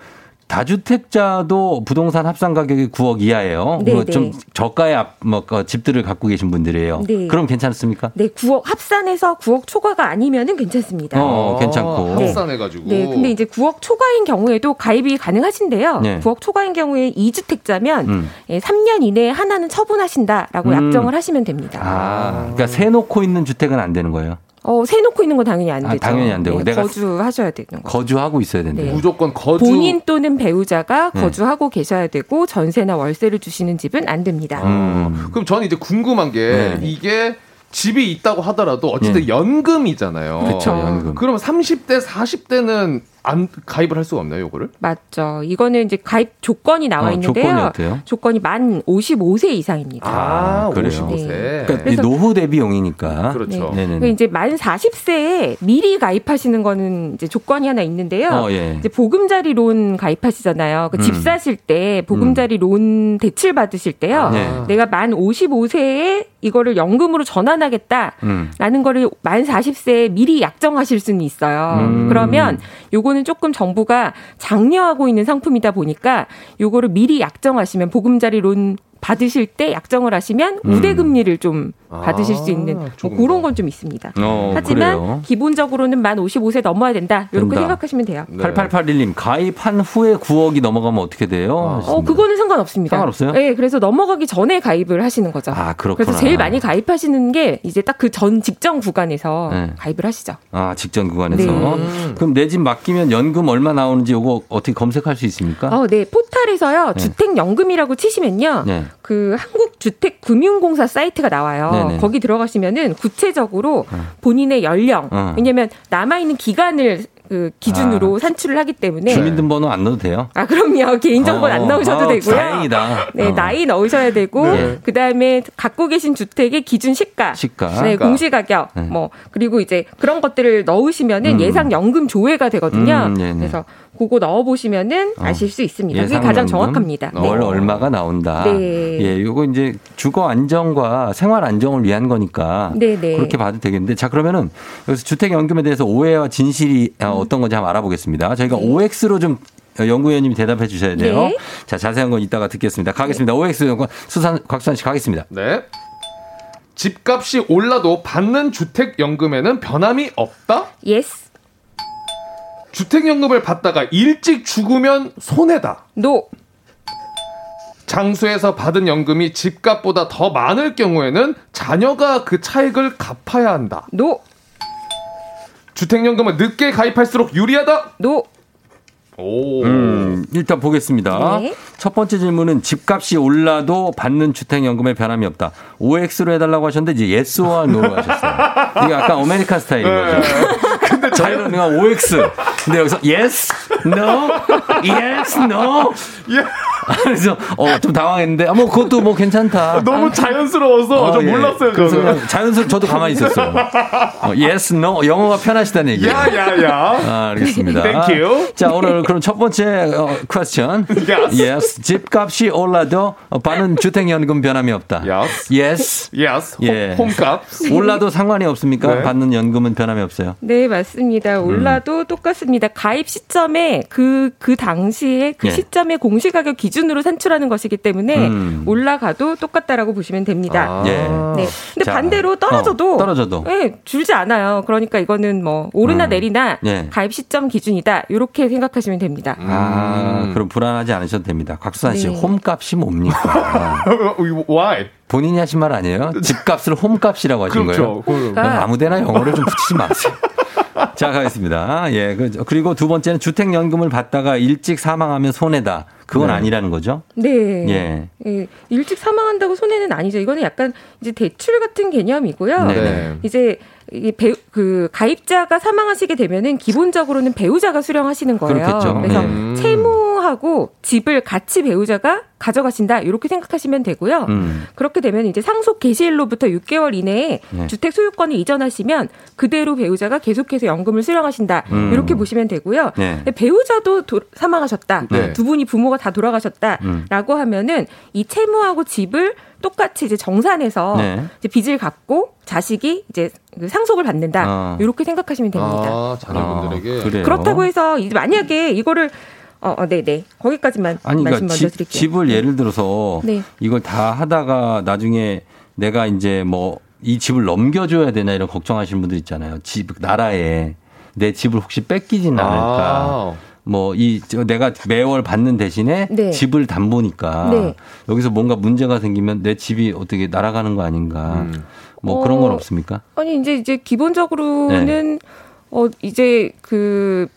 다주택자도 부동산 합산 가격이 9억 이하예요. 네, 뭐좀 네. 저가의 앞, 뭐, 그 집들을 갖고 계신 분들이에요. 네. 그럼 괜찮습니까? 네, 9억 합산해서 9억 초과가 아니면은 괜찮습니다. 어, 괜찮고. 네. 합산해 가지고. 네, 근데 이제 9억 초과인 경우에도 가입이 가능하신데요. 네. 9억 초과인 경우에 2주택자면 음. 예, 3년 이내에 하나는 처분하신다라고 음. 약정을 하시면 됩니다. 아, 그러니까 세 놓고 있는 주택은 안 되는 거예요. 어, 세 놓고 있는 건 당연히 안 아, 되죠. 당연히 안 되고. 네, 내가 거주하셔야 되는 거. 거주하고 있어야 된대요. 네. 무조건 거주. 본인 또는 배우자가 네. 거주하고 계셔야 되고 전세나 월세를 주시는 집은 안 됩니다. 음. 그럼 저는 이제 궁금한 게 네. 이게 집이 있다고 하더라도 어쨌든 네. 연금이잖아요. 그쵸, 연금. 그러면 30대, 40대는 안 가입을 할 수가 없나요, 요거를? 맞죠. 이거는 이제 가입 조건이 나와 어, 있는데요. 조건이 어때요? 조건이 만 55세 이상입니다. 아, 그래요? 55세. 네. 그러니까 노후 대비용이니까. 그렇죠. 네네. 그 이제 만 40세에 미리 가입하시는 거는 이제 조건이 하나 있는데요. 어, 예. 이제 보금자리 론 가입하시잖아요. 그 음. 집 사실 때 보금자리 론 대출 받으실 때요. 네. 내가 만 55세에 이거를 연금으로 전환하겠다. 음. 라는 거를 만 40세에 미리 약정하실 수는 있어요. 음. 그러면 요거 는 조금 정부가 장려하고 있는 상품이다 보니까 요거를 미리 약정하시면 보금자리 론 받으실 때 약정을 하시면 음. 우대 금리를 좀 아, 받으실 수 있는 뭐 그런 더. 건좀 있습니다. 어, 하지만 그래요. 기본적으로는 만 55세 넘어야 된다. 이렇게 된다. 생각하시면 돼요. 네. 8881님, 가입한 후에 9억이 넘어가면 어떻게 돼요? 어, 하셨습니다. 그거는 상관없습니다. 상관없어요? 네, 그래서 넘어가기 전에 가입을 하시는 거죠. 아, 그렇구나. 그래서 제일 많이 가입하시는 게 이제 딱 그 전 직전 구간에서 네. 가입을 하시죠. 아, 직전 구간에서. 네. 그럼 내 집 맡기면 연금 얼마 나오는지 이거 어떻게 검색할 수 있습니까? 어, 네. 포탈에서요. 네. 주택 연금이라고 치시면요. 네. 그 한국주택금융공사 사이트가 나와요. 네네. 거기 들어가시면은 구체적으로 본인의 연령, 어. 왜냐면 남아 있는 기간을 그 기준으로 산출을 하기 때문에 주민등록번호 안 넣어도 돼요? 아, 그럼요. 개인정보 는 안 어, 넣으셔도 어, 되고요. 다행이다. 네, 어. 나이 넣으셔야 되고, 네. 그 다음에 갖고 계신 주택의 기준 시가, 시가. 네. 공시가격, 네. 뭐, 그리고 이제 그런 것들을 넣으시면은 음. 예상 연금 조회가 되거든요. 음, 네네. 그래서 그거 넣어 보시면 어. 아실 수 있습니다. 그게 예상 가장 연금 정확합니다. 월 어. 얼마가 나온다. 네. 예, 요거 이제 주거 안정과 생활 안정을 위한 거니까 네네. 그렇게 봐도 되겠는데 자 그러면은 여기서 주택 연금에 대해서 오해와 진실이 음. 어, 어떤 건지 한번 알아보겠습니다. 저희가 OX로 좀 연구위원님이 대답해 주셔야 돼요. 네. 자 자세한 건 이따가 듣겠습니다. 가겠습니다. OX 연구 수산 곽수산 씨 가겠습니다. 네. 집값이 올라도 받는 주택 연금에는 변함이 없다? yes, 주택연금을 받다가 일찍 죽으면 손해다. no, 장수해서 받은 연금이 집값보다 더 많을 경우에는 자녀가 그 차익을 갚아야 한다. no, 주택연금은 늦게 가입할수록 유리하다? no. 오. 음, 일단 보겠습니다. 네. 첫 번째 질문은 집값이 올라도 받는 주택연금에 변함이 없다. OX로 해달라고 하셨는데 이제 yes와 no로 하셨어요. 이게 약간 American 스타일인 네. 거죠. 근데 저희는 그냥 OX. 근데 여기서 yes, no, yes, no. 예. 그래서 어, 좀 당황했는데 아, 뭐 그것도 뭐 괜찮다. 너무 자연스러워서 어, 좀 예. 몰랐어요, 그래서 자연스럽 저도 가만히 있었어요. 어, yes, no 영어가 편하시다는 얘기예요. Yeah, yeah, yeah. 아, 알겠습니다. Thank you. 자, 오늘 그럼 첫 번째 어, question. Yes. yes. 집값이 올라도 어, 받는 주택연금 변함이 없다. Yes. yes. Yes. 예. home, home값. 올라도 상관이 없습니까? 네. 받는 연금은 변함이 없어요. 네, 맞습니다. 음. 올라도 똑같습니다. 가입 시점에 그, 그 당시에 그 예. 시점의 공시가격 기준 으로 산출하는 것이기 때문에 음. 올라가도 똑같다라고 보시면 됩니다. 아. 예. 네. 근데 자, 반대로 떨어져도 어, 떨어져도. 예, 줄지 않아요. 그러니까 이거는 뭐 오르나 음. 내리나 예. 가입 시점 기준이다. 이렇게 생각하시면 됩니다. 아, 그럼 불안하지 않으셔도 됩니다. 곽수산 씨, 네. 홈값이 뭡니까? Why? 본인이 하신 말 아니에요? 집값을 홈값이라고 하신 그렇죠. 거예요? 그럼. 아무데나 영어를 좀 붙이지 마세요. 자, 가겠습니다. 예. 그- 그리고 두 번째는 주택연금을 받다가 일찍 사망하면 손해다. 그건 네. 아니라는 거죠? 네. 예. 예, 일찍 사망한다고 손해는 아니죠. 이거는 약간 이제 대출 같은 개념이고요. 네네. 이제 이 배, 그 가입자가 사망하시게 되면은 기본적으로는 배우자가 수령하시는 거예요. 그렇겠죠. 그래서 네. 채무 하고 집을 같이 배우자가 가져가신다 이렇게 생각하시면 되고요. 음. 그렇게 되면 이제 상속 개시일로부터 6개월 이내에 네. 주택 소유권을 이전하시면 그대로 배우자가 계속해서 연금을 수령하신다 음. 이렇게 보시면 되고요. 네. 배우자도 도- 사망하셨다. 네. 두 분이 부모가 다 돌아가셨다라고 음. 하면은 이 채무하고 집을 똑같이 이제 정산해서 네. 이제 빚을 갚고 자식이 이제 그 상속을 받는다. 아. 이렇게 생각하시면 됩니다. 아, 자녀분들에게. 아, 그래요? 그렇다고 해서 이제 만약에 이거를 어, 어, 네 네. 거기까지만 아니, 말씀 그러니까 먼저 집, 드릴게요. 집을 예를 들어서 네. 이걸 다 하다가 나중에 내가 이제 뭐 이 집을 넘겨줘야 되나 이런 걱정하시는 분들 있잖아요. 집, 나라에 내 집을 혹시 뺏기진 않을까. 아. 뭐, 이, 저 내가 매월 받는 대신에 네. 집을 담보니까 네. 여기서 뭔가 문제가 생기면 내 집이 어떻게 날아가는 거 아닌가. 음. 뭐 그런 건 어, 없습니까? 아니 이제 이제 기본적으로는 네. 어 이제 그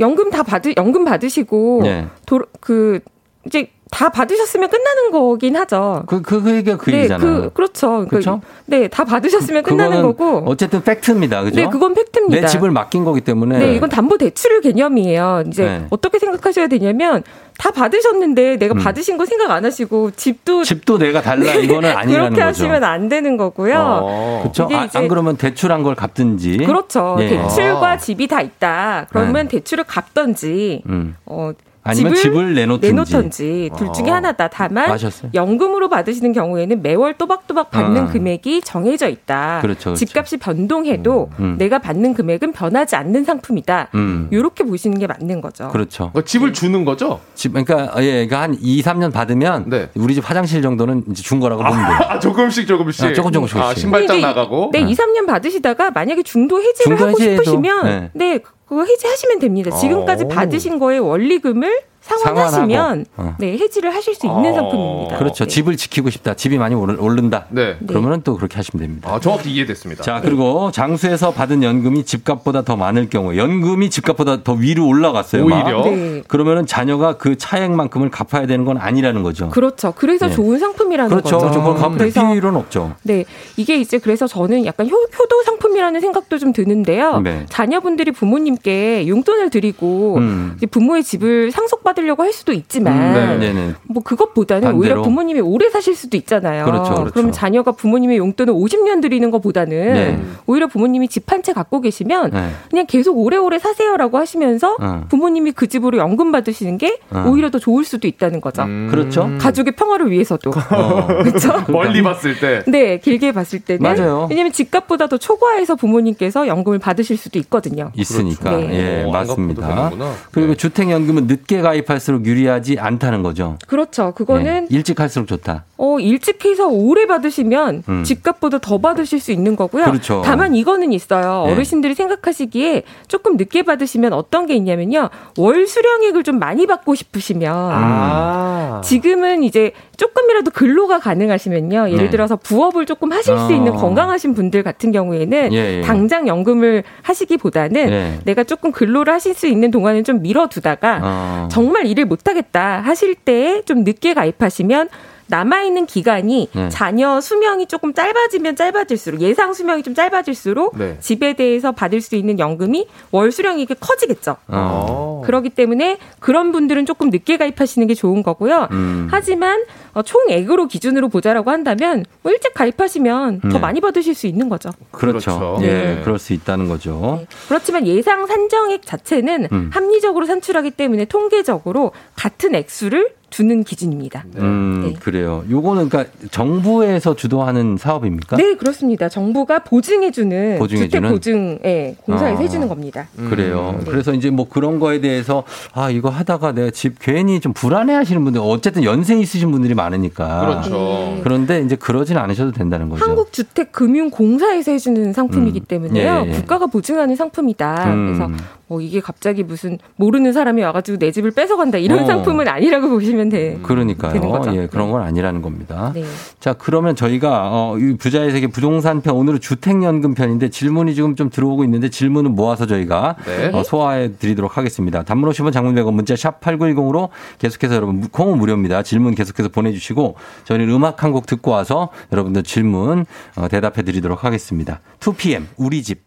연금 다 받으 연금 받으시고 네. 도 그 이제 다 받으셨으면 끝나는 거긴 하죠. 그, 그, 그 얘기가 그 네, 얘기잖아요. 그 그렇죠. 그렇죠? 네, 다 받으셨으면 끝나는 그거는 거고. 어쨌든 팩트입니다. 그죠? 네, 그건 팩트입니다. 내 집을 맡긴 거기 때문에. 네, 이건 담보 대출 개념이에요. 이제 네. 어떻게 생각하셔야 되냐면 다 받으셨는데 내가 받으신 거 생각 안 하시고 집도 음. 집도 내가 달라 이거는 아니라는 그렇게 거죠. 하시면 안 되는 거고요. 그렇죠. 이게 아, 안 그러면 대출한 걸 갚든지. 그렇죠. 예. 대출과 집이 다 있다. 그러면 대출을 갚던지 음. 어 아니면 집을 내놓든지. 내놓던지 둘 중에 아. 하나다. 다만 마셨어요? 연금으로 받으시는 경우에는 매월 또박또박 받는 아. 금액이 정해져 있다. 그렇죠, 그렇죠. 집값이 변동해도 음. 내가 받는 금액은 변하지 않는 상품이다. 음. 이렇게 보시는 게 맞는 거죠. 그렇죠. 집을 주는 거죠? 집, 그러니까, 예, 그러니까 한 2, 3년 받으면 우리 집 화장실 정도는 이제 준 거라고 보면 돼요. 아, 조금씩 조금씩. 아, 조금 조금씩. 아, 신발장 나가고. 네, 2, 3년 받으시다가 만약에 중도 해지를 중도 하고 해지해도, 싶으시면 네. 네. 그거 해지하시면 됩니다. 지금까지 오. 받으신 거에 원리금을 상환하시면 상환하고. 어. 네, 해지를 하실 수 있는 상품입니다. 그렇죠. 네. 집을 지키고 싶다. 집이 많이 오르- 오른다. 네. 그러면 또 그렇게 하시면 됩니다. 아, 정확히 이해됐습니다. 자, 그리고 장수에서 받은 연금이 집값보다 더 많을 경우, 연금이 집값보다 더 위로 올라갔어요. 막. 오히려? 네. 그러면은 자녀가 그 차액만큼을 갚아야 되는 건 아니라는 거죠. 그렇죠. 그래서 네. 좋은 상품이라는 그렇죠. 거죠. 그렇죠. 그걸 갚을 필요는 없죠. 네, 이게 이제 그래서 저는 약간 효, 효도 상품이라는 생각도 좀 드는데요. 네. 자녀분들이 부모님께 용돈을 드리고 음. 이제 부모의 집을 상속받 으려고 할 수도 있지만 음, 네, 네. 뭐 그것보다는 반대로. 오히려 부모님이 오래 사실 수도 있잖아요. 그렇죠, 그렇죠. 러면 자녀가 부모님의 용돈을 50년 드리는 것보다는 네. 오히려 부모님이 집 한 채 갖고 계시면 네. 그냥 계속 오래오래 사세요라고 하시면서 어. 부모님이 그 집으로 연금 받으시는 게 어. 오히려 더 좋을 수도 있다는 거죠. 그렇죠. 가족의 평화를 위해서도. 그렇죠? 멀리 봤을 때. 네, 길게 봤을 때는 맞아요. 왜냐면 집값보다 더 초과해서 부모님께서 연금을 받으실 수도 있거든요. 있으니까. 그렇죠. 네. 예, 오, 안 맞습니다. 그리고 주택 연금은 늦게 가입 할수록 유리하지 않다는 거죠. 그렇죠. 그거는 예, 일찍 할수록 좋다. 어, 일찍 해서 오래 받으시면 음. 집값보다 더 받으실 수 있는 거고요. 그렇죠. 다만 이거는 있어요. 네. 어르신들이 생각하시기에 조금 늦게 받으시면 어떤 게 있냐면요. 월 수령액을 좀 많이 받고 싶으시면 아. 지금은 이제 조금이라도 근로가 가능하시면요. 예를 네. 들어서 부업을 조금 하실 수 있는 어. 건강하신 분들 같은 경우에는 예, 예. 당장 연금을 하시기보다는 예. 내가 조금 근로를 하실 수 있는 동안은 좀 미뤄두다가 어. 정말 일을 못하겠다 하실 때에 좀 늦게 가입하시면 남아있는 기간이 네. 자녀 수명이 조금 짧아지면 짧아질수록 예상 수명이 좀 짧아질수록 네. 집에 대해서 받을 수 있는 연금이 월 수령이 커지겠죠. 어. 그렇기 때문에 그런 분들은 조금 늦게 가입하시는 게 좋은 거고요. 음. 하지만 어, 총액으로 기준으로 보자라고 한다면 뭐 일찍 가입하시면 더 네. 많이 받으실 수 있는 거죠. 그렇죠. 그렇죠. 예, 네. 그럴 수 있다는 거죠. 그렇지만 예상 산정액 자체는 음. 합리적으로 산출하기 때문에 통계적으로 같은 액수를 두는 기준입니다. 음, 네. 그래요. 요거는 그러니까 정부에서 주도하는 사업입니까? 네, 그렇습니다. 정부가 보증해주는 보증해주는? 주택 보증 예, 공사에서 아. 해주는 겁니다. 그래요. 네. 그래서 이제 뭐 그런 거에 대해서 아 이거 하다가 내가 집 괜히 좀 불안해하시는 분들 어쨌든 연세 있으신 분들이 많으니까 그렇죠. 네. 그런데 이제 그러진 않으셔도 된다는 거죠. 한국 주택 금융 공사에서 해주는 상품이기 음. 때문에요. 예, 예. 국가가 보증하는 상품이다. 음. 그래서 어, 이게 갑자기 무슨 모르는 사람이 와가지고 내 집을 뺏어간다 이런 어. 상품은 아니라고 보시면 돼. 되는 그러니까요. 거죠. 예, 그런 건 아니라는 겁니다. 네. 자, 그러면 저희가 어, 이 부자의 세계 부동산 편 오늘은 주택연금 편인데 질문이 지금 좀 들어오고 있는데 질문은 모아서 저희가 네. 어, 소화해 드리도록 하겠습니다. 단문 50원 장문 100원 문자 샵 8910으로 계속해서 여러분 무- 콩은 무료입니다. 질문 계속해서 보내주시고 저희는 음악 한 곡 듣고 와서 여러분들 질문 어, 대답해 드리도록 하겠습니다. 2PM 우리 집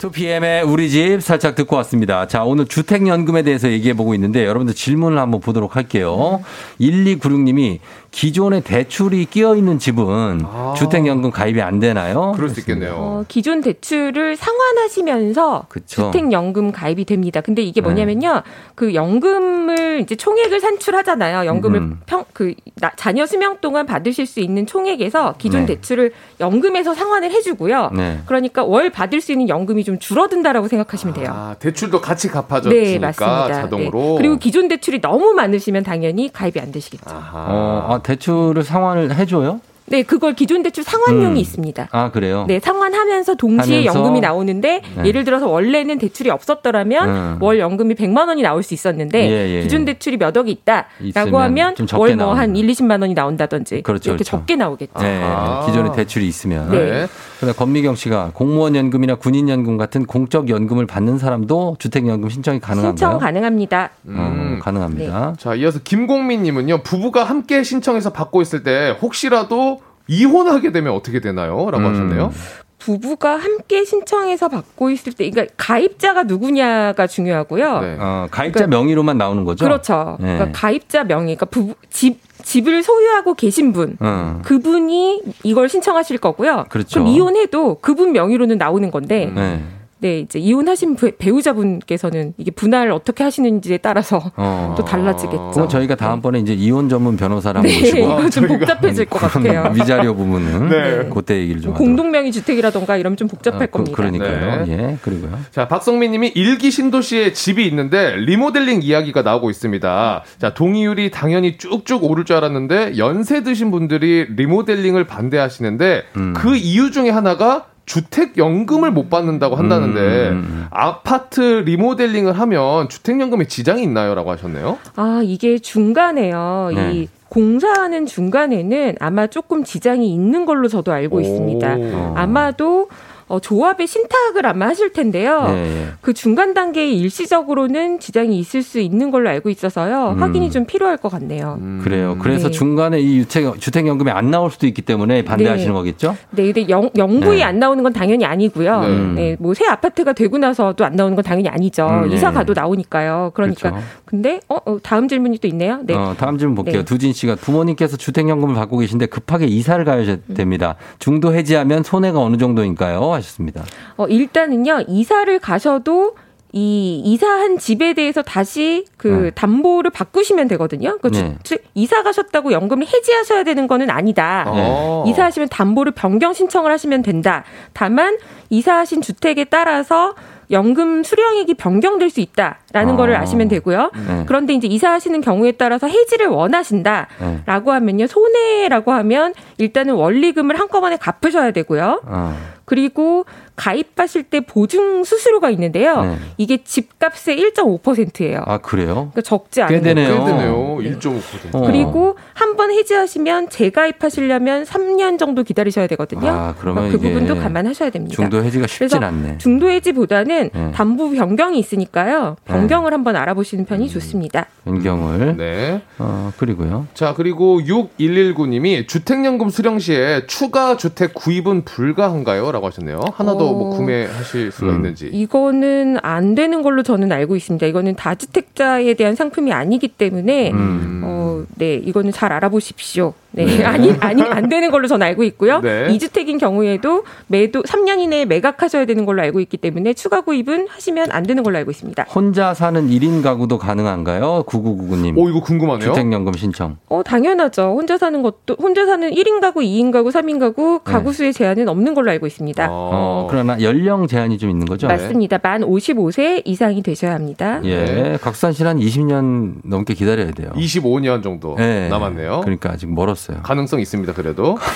2PM의 우리 집 살짝 듣고 왔습니다. 자, 오늘 주택연금에 대해서 얘기해 보고 있는데 여러분들 질문을 한번 보도록 할게요. 1296님이 기존에 대출이 끼어 있는 집은 주택연금 가입이 안 되나요? 그럴 수 있겠네요. 어, 기존 대출을 상환하시면서 그쵸. 주택연금 가입이 됩니다. 근데 이게 뭐냐면요. 그 연금을 이제 총액을 산출하잖아요. 연금을 음. 평, 그, 나- 자녀 수명 동안 받으실 수 있는 총액에서 기존 네. 대출을 연금에서 상환을 해주고요. 네. 그러니까 월 받을 수 있는 연금이 좀 줄어든다라고 생각하시면 돼요. 아, 대출도 같이 갚아줬으니까 네, 맞습니다. 자동으로. 네. 그리고 기존 대출이 너무 많으시면 당연히 가입이 안 되시겠죠. 어, 아, 대출을 상환을 해줘요? 네, 그걸 기존 대출 상환용이 음. 있습니다. 아, 그래요? 네, 상환하면서 동시에 하면서? 연금이 나오는데 네. 예를 들어서 원래는 대출이 없었더라면 음. 월 연금이 100만 원이 나올 수 있었는데 예, 예, 기존 예. 대출이 몇 억이 있다라고 하면 월 뭐한 나오는 1, 20만 원이 나온다든지 그렇죠, 이렇게 그렇죠. 적게 나오겠죠. 네, 아. 기존에 대출이 있으면. 네. 그다음 권미경 씨가 공무원 연금이나 군인 연금 같은 공적 연금을 받는 사람도 주택 연금 신청이 가능한가요? 신청 가능합니다. 어, 가능합니다. 자, 이어서 김공민 님은요, 부부가 함께 신청해서 받고 있을 때 혹시라도 이혼하게 되면 어떻게 되나요? 라고 음. 하셨네요. 부부가 함께 신청해서 받고 있을 때, 그러니까 가입자가 누구냐가 중요하고요. 네. 어, 가입자 명의로만 나오는 거죠? 그렇죠. 네. 그러니까 가입자 명의, 그러니까 부부, 집 집을 소유하고 계신 분, 어. 그분이 이걸 신청하실 거고요. 그렇죠. 럼 이혼해도 그분 명의로는 나오는 건데, 네. 네 이제 이혼하신 배- 배우자분께서는 이게 분할 어떻게 하시는지에 따라서 어. 또 달라지겠죠. 그럼 저희가 다음번에 이제 이혼 전문 변호사를 한번 네, 모시고 이거 좀 복잡해질 것 같아요. 위자료 부분은 네. 그때 얘기를 좀 하도록. 공동명의 주택이라던가 이러면 좀 복잡할 아, 그, 겁니다. 그 러니까요. 네. 예, 그리고요. 자, 박성민 님이 일기 신도시에 집이 있는데 리모델링 이야기가 나오고 있습니다. 자, 동의율이 당연히 쭉쭉 오를 줄 알았는데 연세 드신 분들이 리모델링을 반대하시는데 음. 그 이유 중에 하나가 주택연금을 못 받는다고 한다는데 음. 아파트 리모델링을 하면 주택연금에 지장이 있나요? 라고 하셨네요. 아, 이게 중간에요. 네. 이 공사하는 중간에는 아마 조금 지장이 있는 걸로 저도 알고 있습니다. 어. 아마도 어, 조합의 신탁을 아마 하실 텐데요. 예, 예. 그 중간 단계에 일시적으로는 지장이 있을 수 있는 걸로 알고 있어서요. 음. 확인이 좀 필요할 것 같네요. 그래요. 그래서 네. 중간에 이 주택, 주택연금이 안 나올 수도 있기 때문에 반대하시는 네. 거겠죠? 네, 근데 영, 영구히 네. 안 나오는 건 당연히 아니고요. 네. 네. 뭐 새 아파트가 되고 나서도 안 나오는 건 당연히 아니죠. 음, 네. 이사 가도 나오니까요. 그러니까 그렇죠. 근데 어, 어, 다음 질문이 또 있네요. 네. 어, 다음 질문 볼게요. 네. 두진 씨가 부모님께서 주택연금을 받고 계신데 급하게 이사를 가야 음. 됩니다. 중도 해지하면 손해가 어느 정도인가요? 하셨습니다. 어, 일단은요, 이사를 가셔도 이 이사한 집에 대해서 다시 그 네. 담보를 바꾸시면 되거든요. 그 네. 주- 이사 가셨다고 연금을 해지하셔야 되는 거는 아니다. 어. 이사하시면 담보를 변경 신청을 하시면 된다. 다만 이사하신 주택에 따라서 연금 수령액이 변경될 수 있다라는 아. 거를 아시면 되고요. 네. 그런데 이제 이사하시는 경우에 따라서 해지를 원하신다라고 네. 하면요. 손해라고 하면 일단은 원리금을 한꺼번에 갚으셔야 되고요. 어. 그리고 가입하실 때 보증 수수료가 있는데요. 네. 이게 집값의 1.5%예요. 아, 그래요? 그러니까 적지 꽤 않은 되네요. 꽤 되네요. 1.5%. 어. 그리고 한 번 해지하시면 재가입하시려면 3년 정도 기다리셔야 되거든요. 아, 그러면 그 이게 부분도 감안하셔야 됩니다. 중도 해지가 쉽진 않네. 중도 해지보다는 네. 담보 변경이 있으니까요. 변경을 한번 알아보시는 편이 좋습니다. 변경을. 네. 어, 그리고요. 자, 그리고 6119님이 주택연금 수령 시에 추가 주택 구입은 불가한가요? 라고 하셨네요. 하나 더뭐 어. 구매하실 수가 음. 있는지. 이거는 안 되는 걸로 저는 알고 있습니다. 이거는 다주택자에 대한 상품이 아니기 때문에 음. 어, 네, 이거는 잘 알아보십시오. 네, 아니, 아니, 안 되는 걸로 저는 알고 있고요. 네. 이 2주택인 경우에도 매도 3년 이내에 매각하셔야 되는 걸로 알고 있기 때문에 추가 구입은 하시면 안 되는 걸로 알고 있습니다. 혼자 사는 1인 가구도 가능한가요? 9999님. 오, 이거 궁금하네요. 주택연금 신청. 어, 당연하죠. 혼자 사는 것도, 혼자 사는 1인 가구, 2인 가구, 3인 가구, 가구 수의 제한은 없는 걸로 알고 있습니다. 어, 그러나 연령 제한이 좀 있는 거죠? 맞습니다. 만 55세 이상이 되셔야 합니다. 예. 각산 씨는 한 20년 넘게 기다려야 돼요. 25년 정도 예. 남았네요. 그러니까 아직 멀었어요. 가능성 있습니다, 그래도.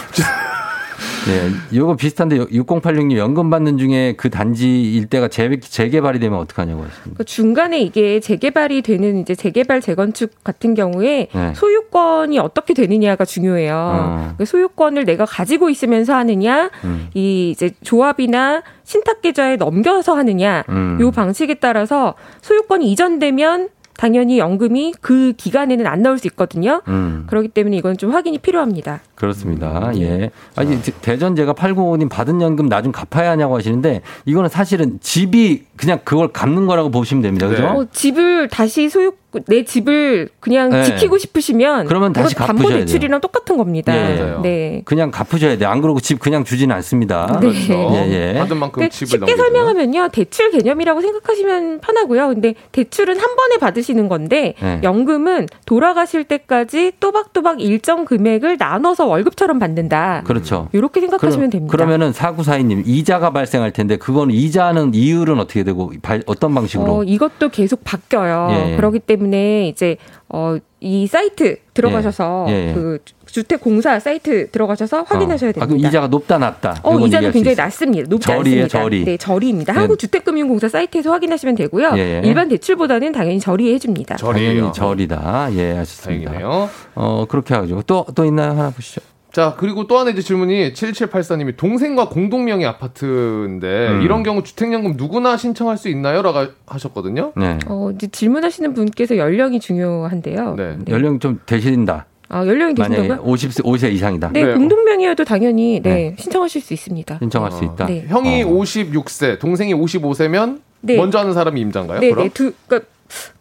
네, 요거 비슷한데 6086님 연금 받는 중에 그 단지 일대가 재, 재개발이 되면 어떡하냐고 하십니다. 그 중간에 이게 재개발이 되는 이제 재개발 재건축 같은 경우에 네. 소유권이 어떻게 되느냐가 중요해요. 어. 그 소유권을 내가 가지고 있으면서 하느냐, 음. 이 이제 조합이나 신탁 계좌에 넘겨서 하느냐, 음. 요 방식에 따라서 소유권이 이전되면 당연히 연금이 그 기간에는 안 나올 수 있거든요. 음. 그렇기 때문에 이건 좀 확인이 필요합니다. 그렇습니다. 예. 아니, 대전 제가 895님 받은 연금 나중 갚아야 하냐고 하시는데 이거는 사실은 집이 그냥 그걸 갚는 거라고 보시면 됩니다. 그죠? 어, 집을 다시 소유 내 집을 그냥 네. 지키고 싶으시면 그러면 다시 이건 갚으셔야 담보 대출이랑 똑같은 겁니다. 예. 네. 그냥 갚으셔야 돼요. 안 그러고 집 그냥 주지는 않습니다. 네. 예, 예. 받은 만큼 그러니까 집을 쉽게 넘기죠. 설명하면요. 대출 개념이라고 생각하시면 편하고요. 근데 대출은 한 번에 받으시는 건데 네. 연금은 돌아가실 때까지 또박또박 일정 금액을 나눠서 월급처럼 받는다. 그렇죠. 이렇게 생각하시면 그럼- 됩니다. 그러면은 사구사이님 이자가 발생할 텐데 그건 이자는 이율은 어떻게 되고 발- 어떤 방식으로? 어, 이것도 계속 바뀌어요. 예, 예. 그렇기 때문에 이제 어, 이 사이트 들어가셔서 예, 예, 예. 그 주택 공사 사이트 들어가셔서 확인하셔야 어. 아, 됩니다. 그럼 이자가 높다 낮다. 어, 이자는 굉장히. 낮습니다. 높지 저리예요, 않습니다. 저리. 네, 저리입니다. 네. 한국주택금융공사 사이트에서 확인하시면 되고요. 예, 예. 일반 대출보다는 당연히 저리해 줍니다. 당연히 절이다. 예, 하셨습니다. 어, 그렇게 하죠. 또, 또 있나요? 하나 보시죠. 자, 그리고 또 하나 이제 질문이 7784님이 동생과 공동명의 아파트인데 음. 이런 경우 주택연금 누구나 신청할 수 있나요? 라고 하셨거든요. 네. 어, 이제 질문하시는 분께서 연령이 중요한데요. 네. 연령 좀 되신다. 아, 연령이 되신다고요? 50세, 5세 이상이다. 네, 공동명의여도 당연히 네, 신청하실 수 있습니다. 신청할 수 있다. 네. 형이 56세, 동생이 55세면 네. 먼저 하는 사람이 임자인가요? 네, 그럼? 네, 두, 그니까,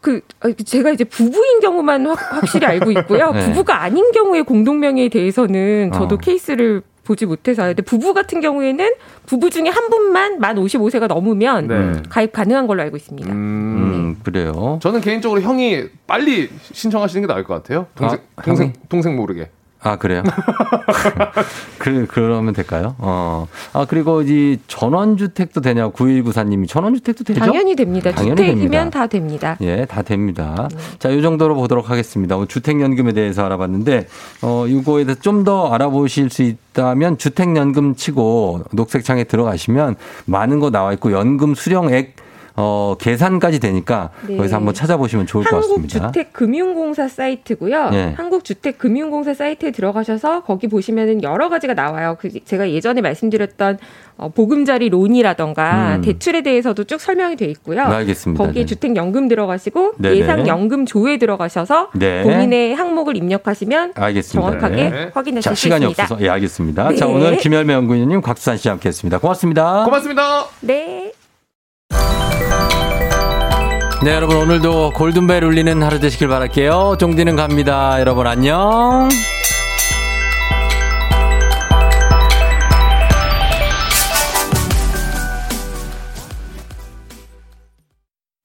그, 아, 제가 이제 부부인 경우만 확, 확실히 알고 있고요. 네. 부부가 아닌 경우의 공동명의에 대해서는 저도 어. 케이스를 보지 못해서. 근데 부부 같은 경우에는 부부 중에 한 분만 만 55세가 넘으면 네. 가입 가능한 걸로 알고 있습니다. 음, 그래요. 저는 개인적으로 형이 빨리 신청하시는 게 나을 것 같아요. 동생, 아, 동생? 동생 모르게. 아, 그래요? 그, 그러면 될까요? 어. 아, 그리고 이 전원주택도 되냐고 9194님이 전원주택도 되죠? 당연히 됩니다. 당연히 주택이면 됩니다. 다 됩니다. 예, 다 됩니다. 자, 이 정도로 보도록 하겠습니다. 오늘 주택연금에 대해서 알아봤는데, 어, 이거에 대해서 좀 더 알아보실 수 있다면 주택연금 치고 녹색창에 들어가시면 많은 거 나와 있고 연금 수령액 어, 계산까지 되니까 네. 거기서 한번 찾아보시면 좋을 것 같습니다. 한국주택금융공사 사이트고요. 예. 한국주택금융공사 사이트에 들어가셔서 거기 보시면은 여러 가지가 나와요. 그 제가 예전에 말씀드렸던 어, 보금자리 론이라던가 음. 대출에 대해서도 쭉 설명이 돼 있고요. 네, 알겠습니다. 거기에 네. 주택연금 들어가시고 네네. 예상연금조에 들어가셔서 네. 본인의 항목을 입력하시면 알겠습니다. 정확하게 네. 확인하실 자, 수 시간이 있습니다. 없어서 예, 알겠습니다. 네. 자, 오늘 김열매 연구위원님, 곽수산 씨와 함께 했습니다. 고맙습니다. 고맙습니다. 네. 네, 여러분 오늘도 골든벨 울리는 하루 되시길 바랄게요. 종디는 갑니다. 여러분 안녕.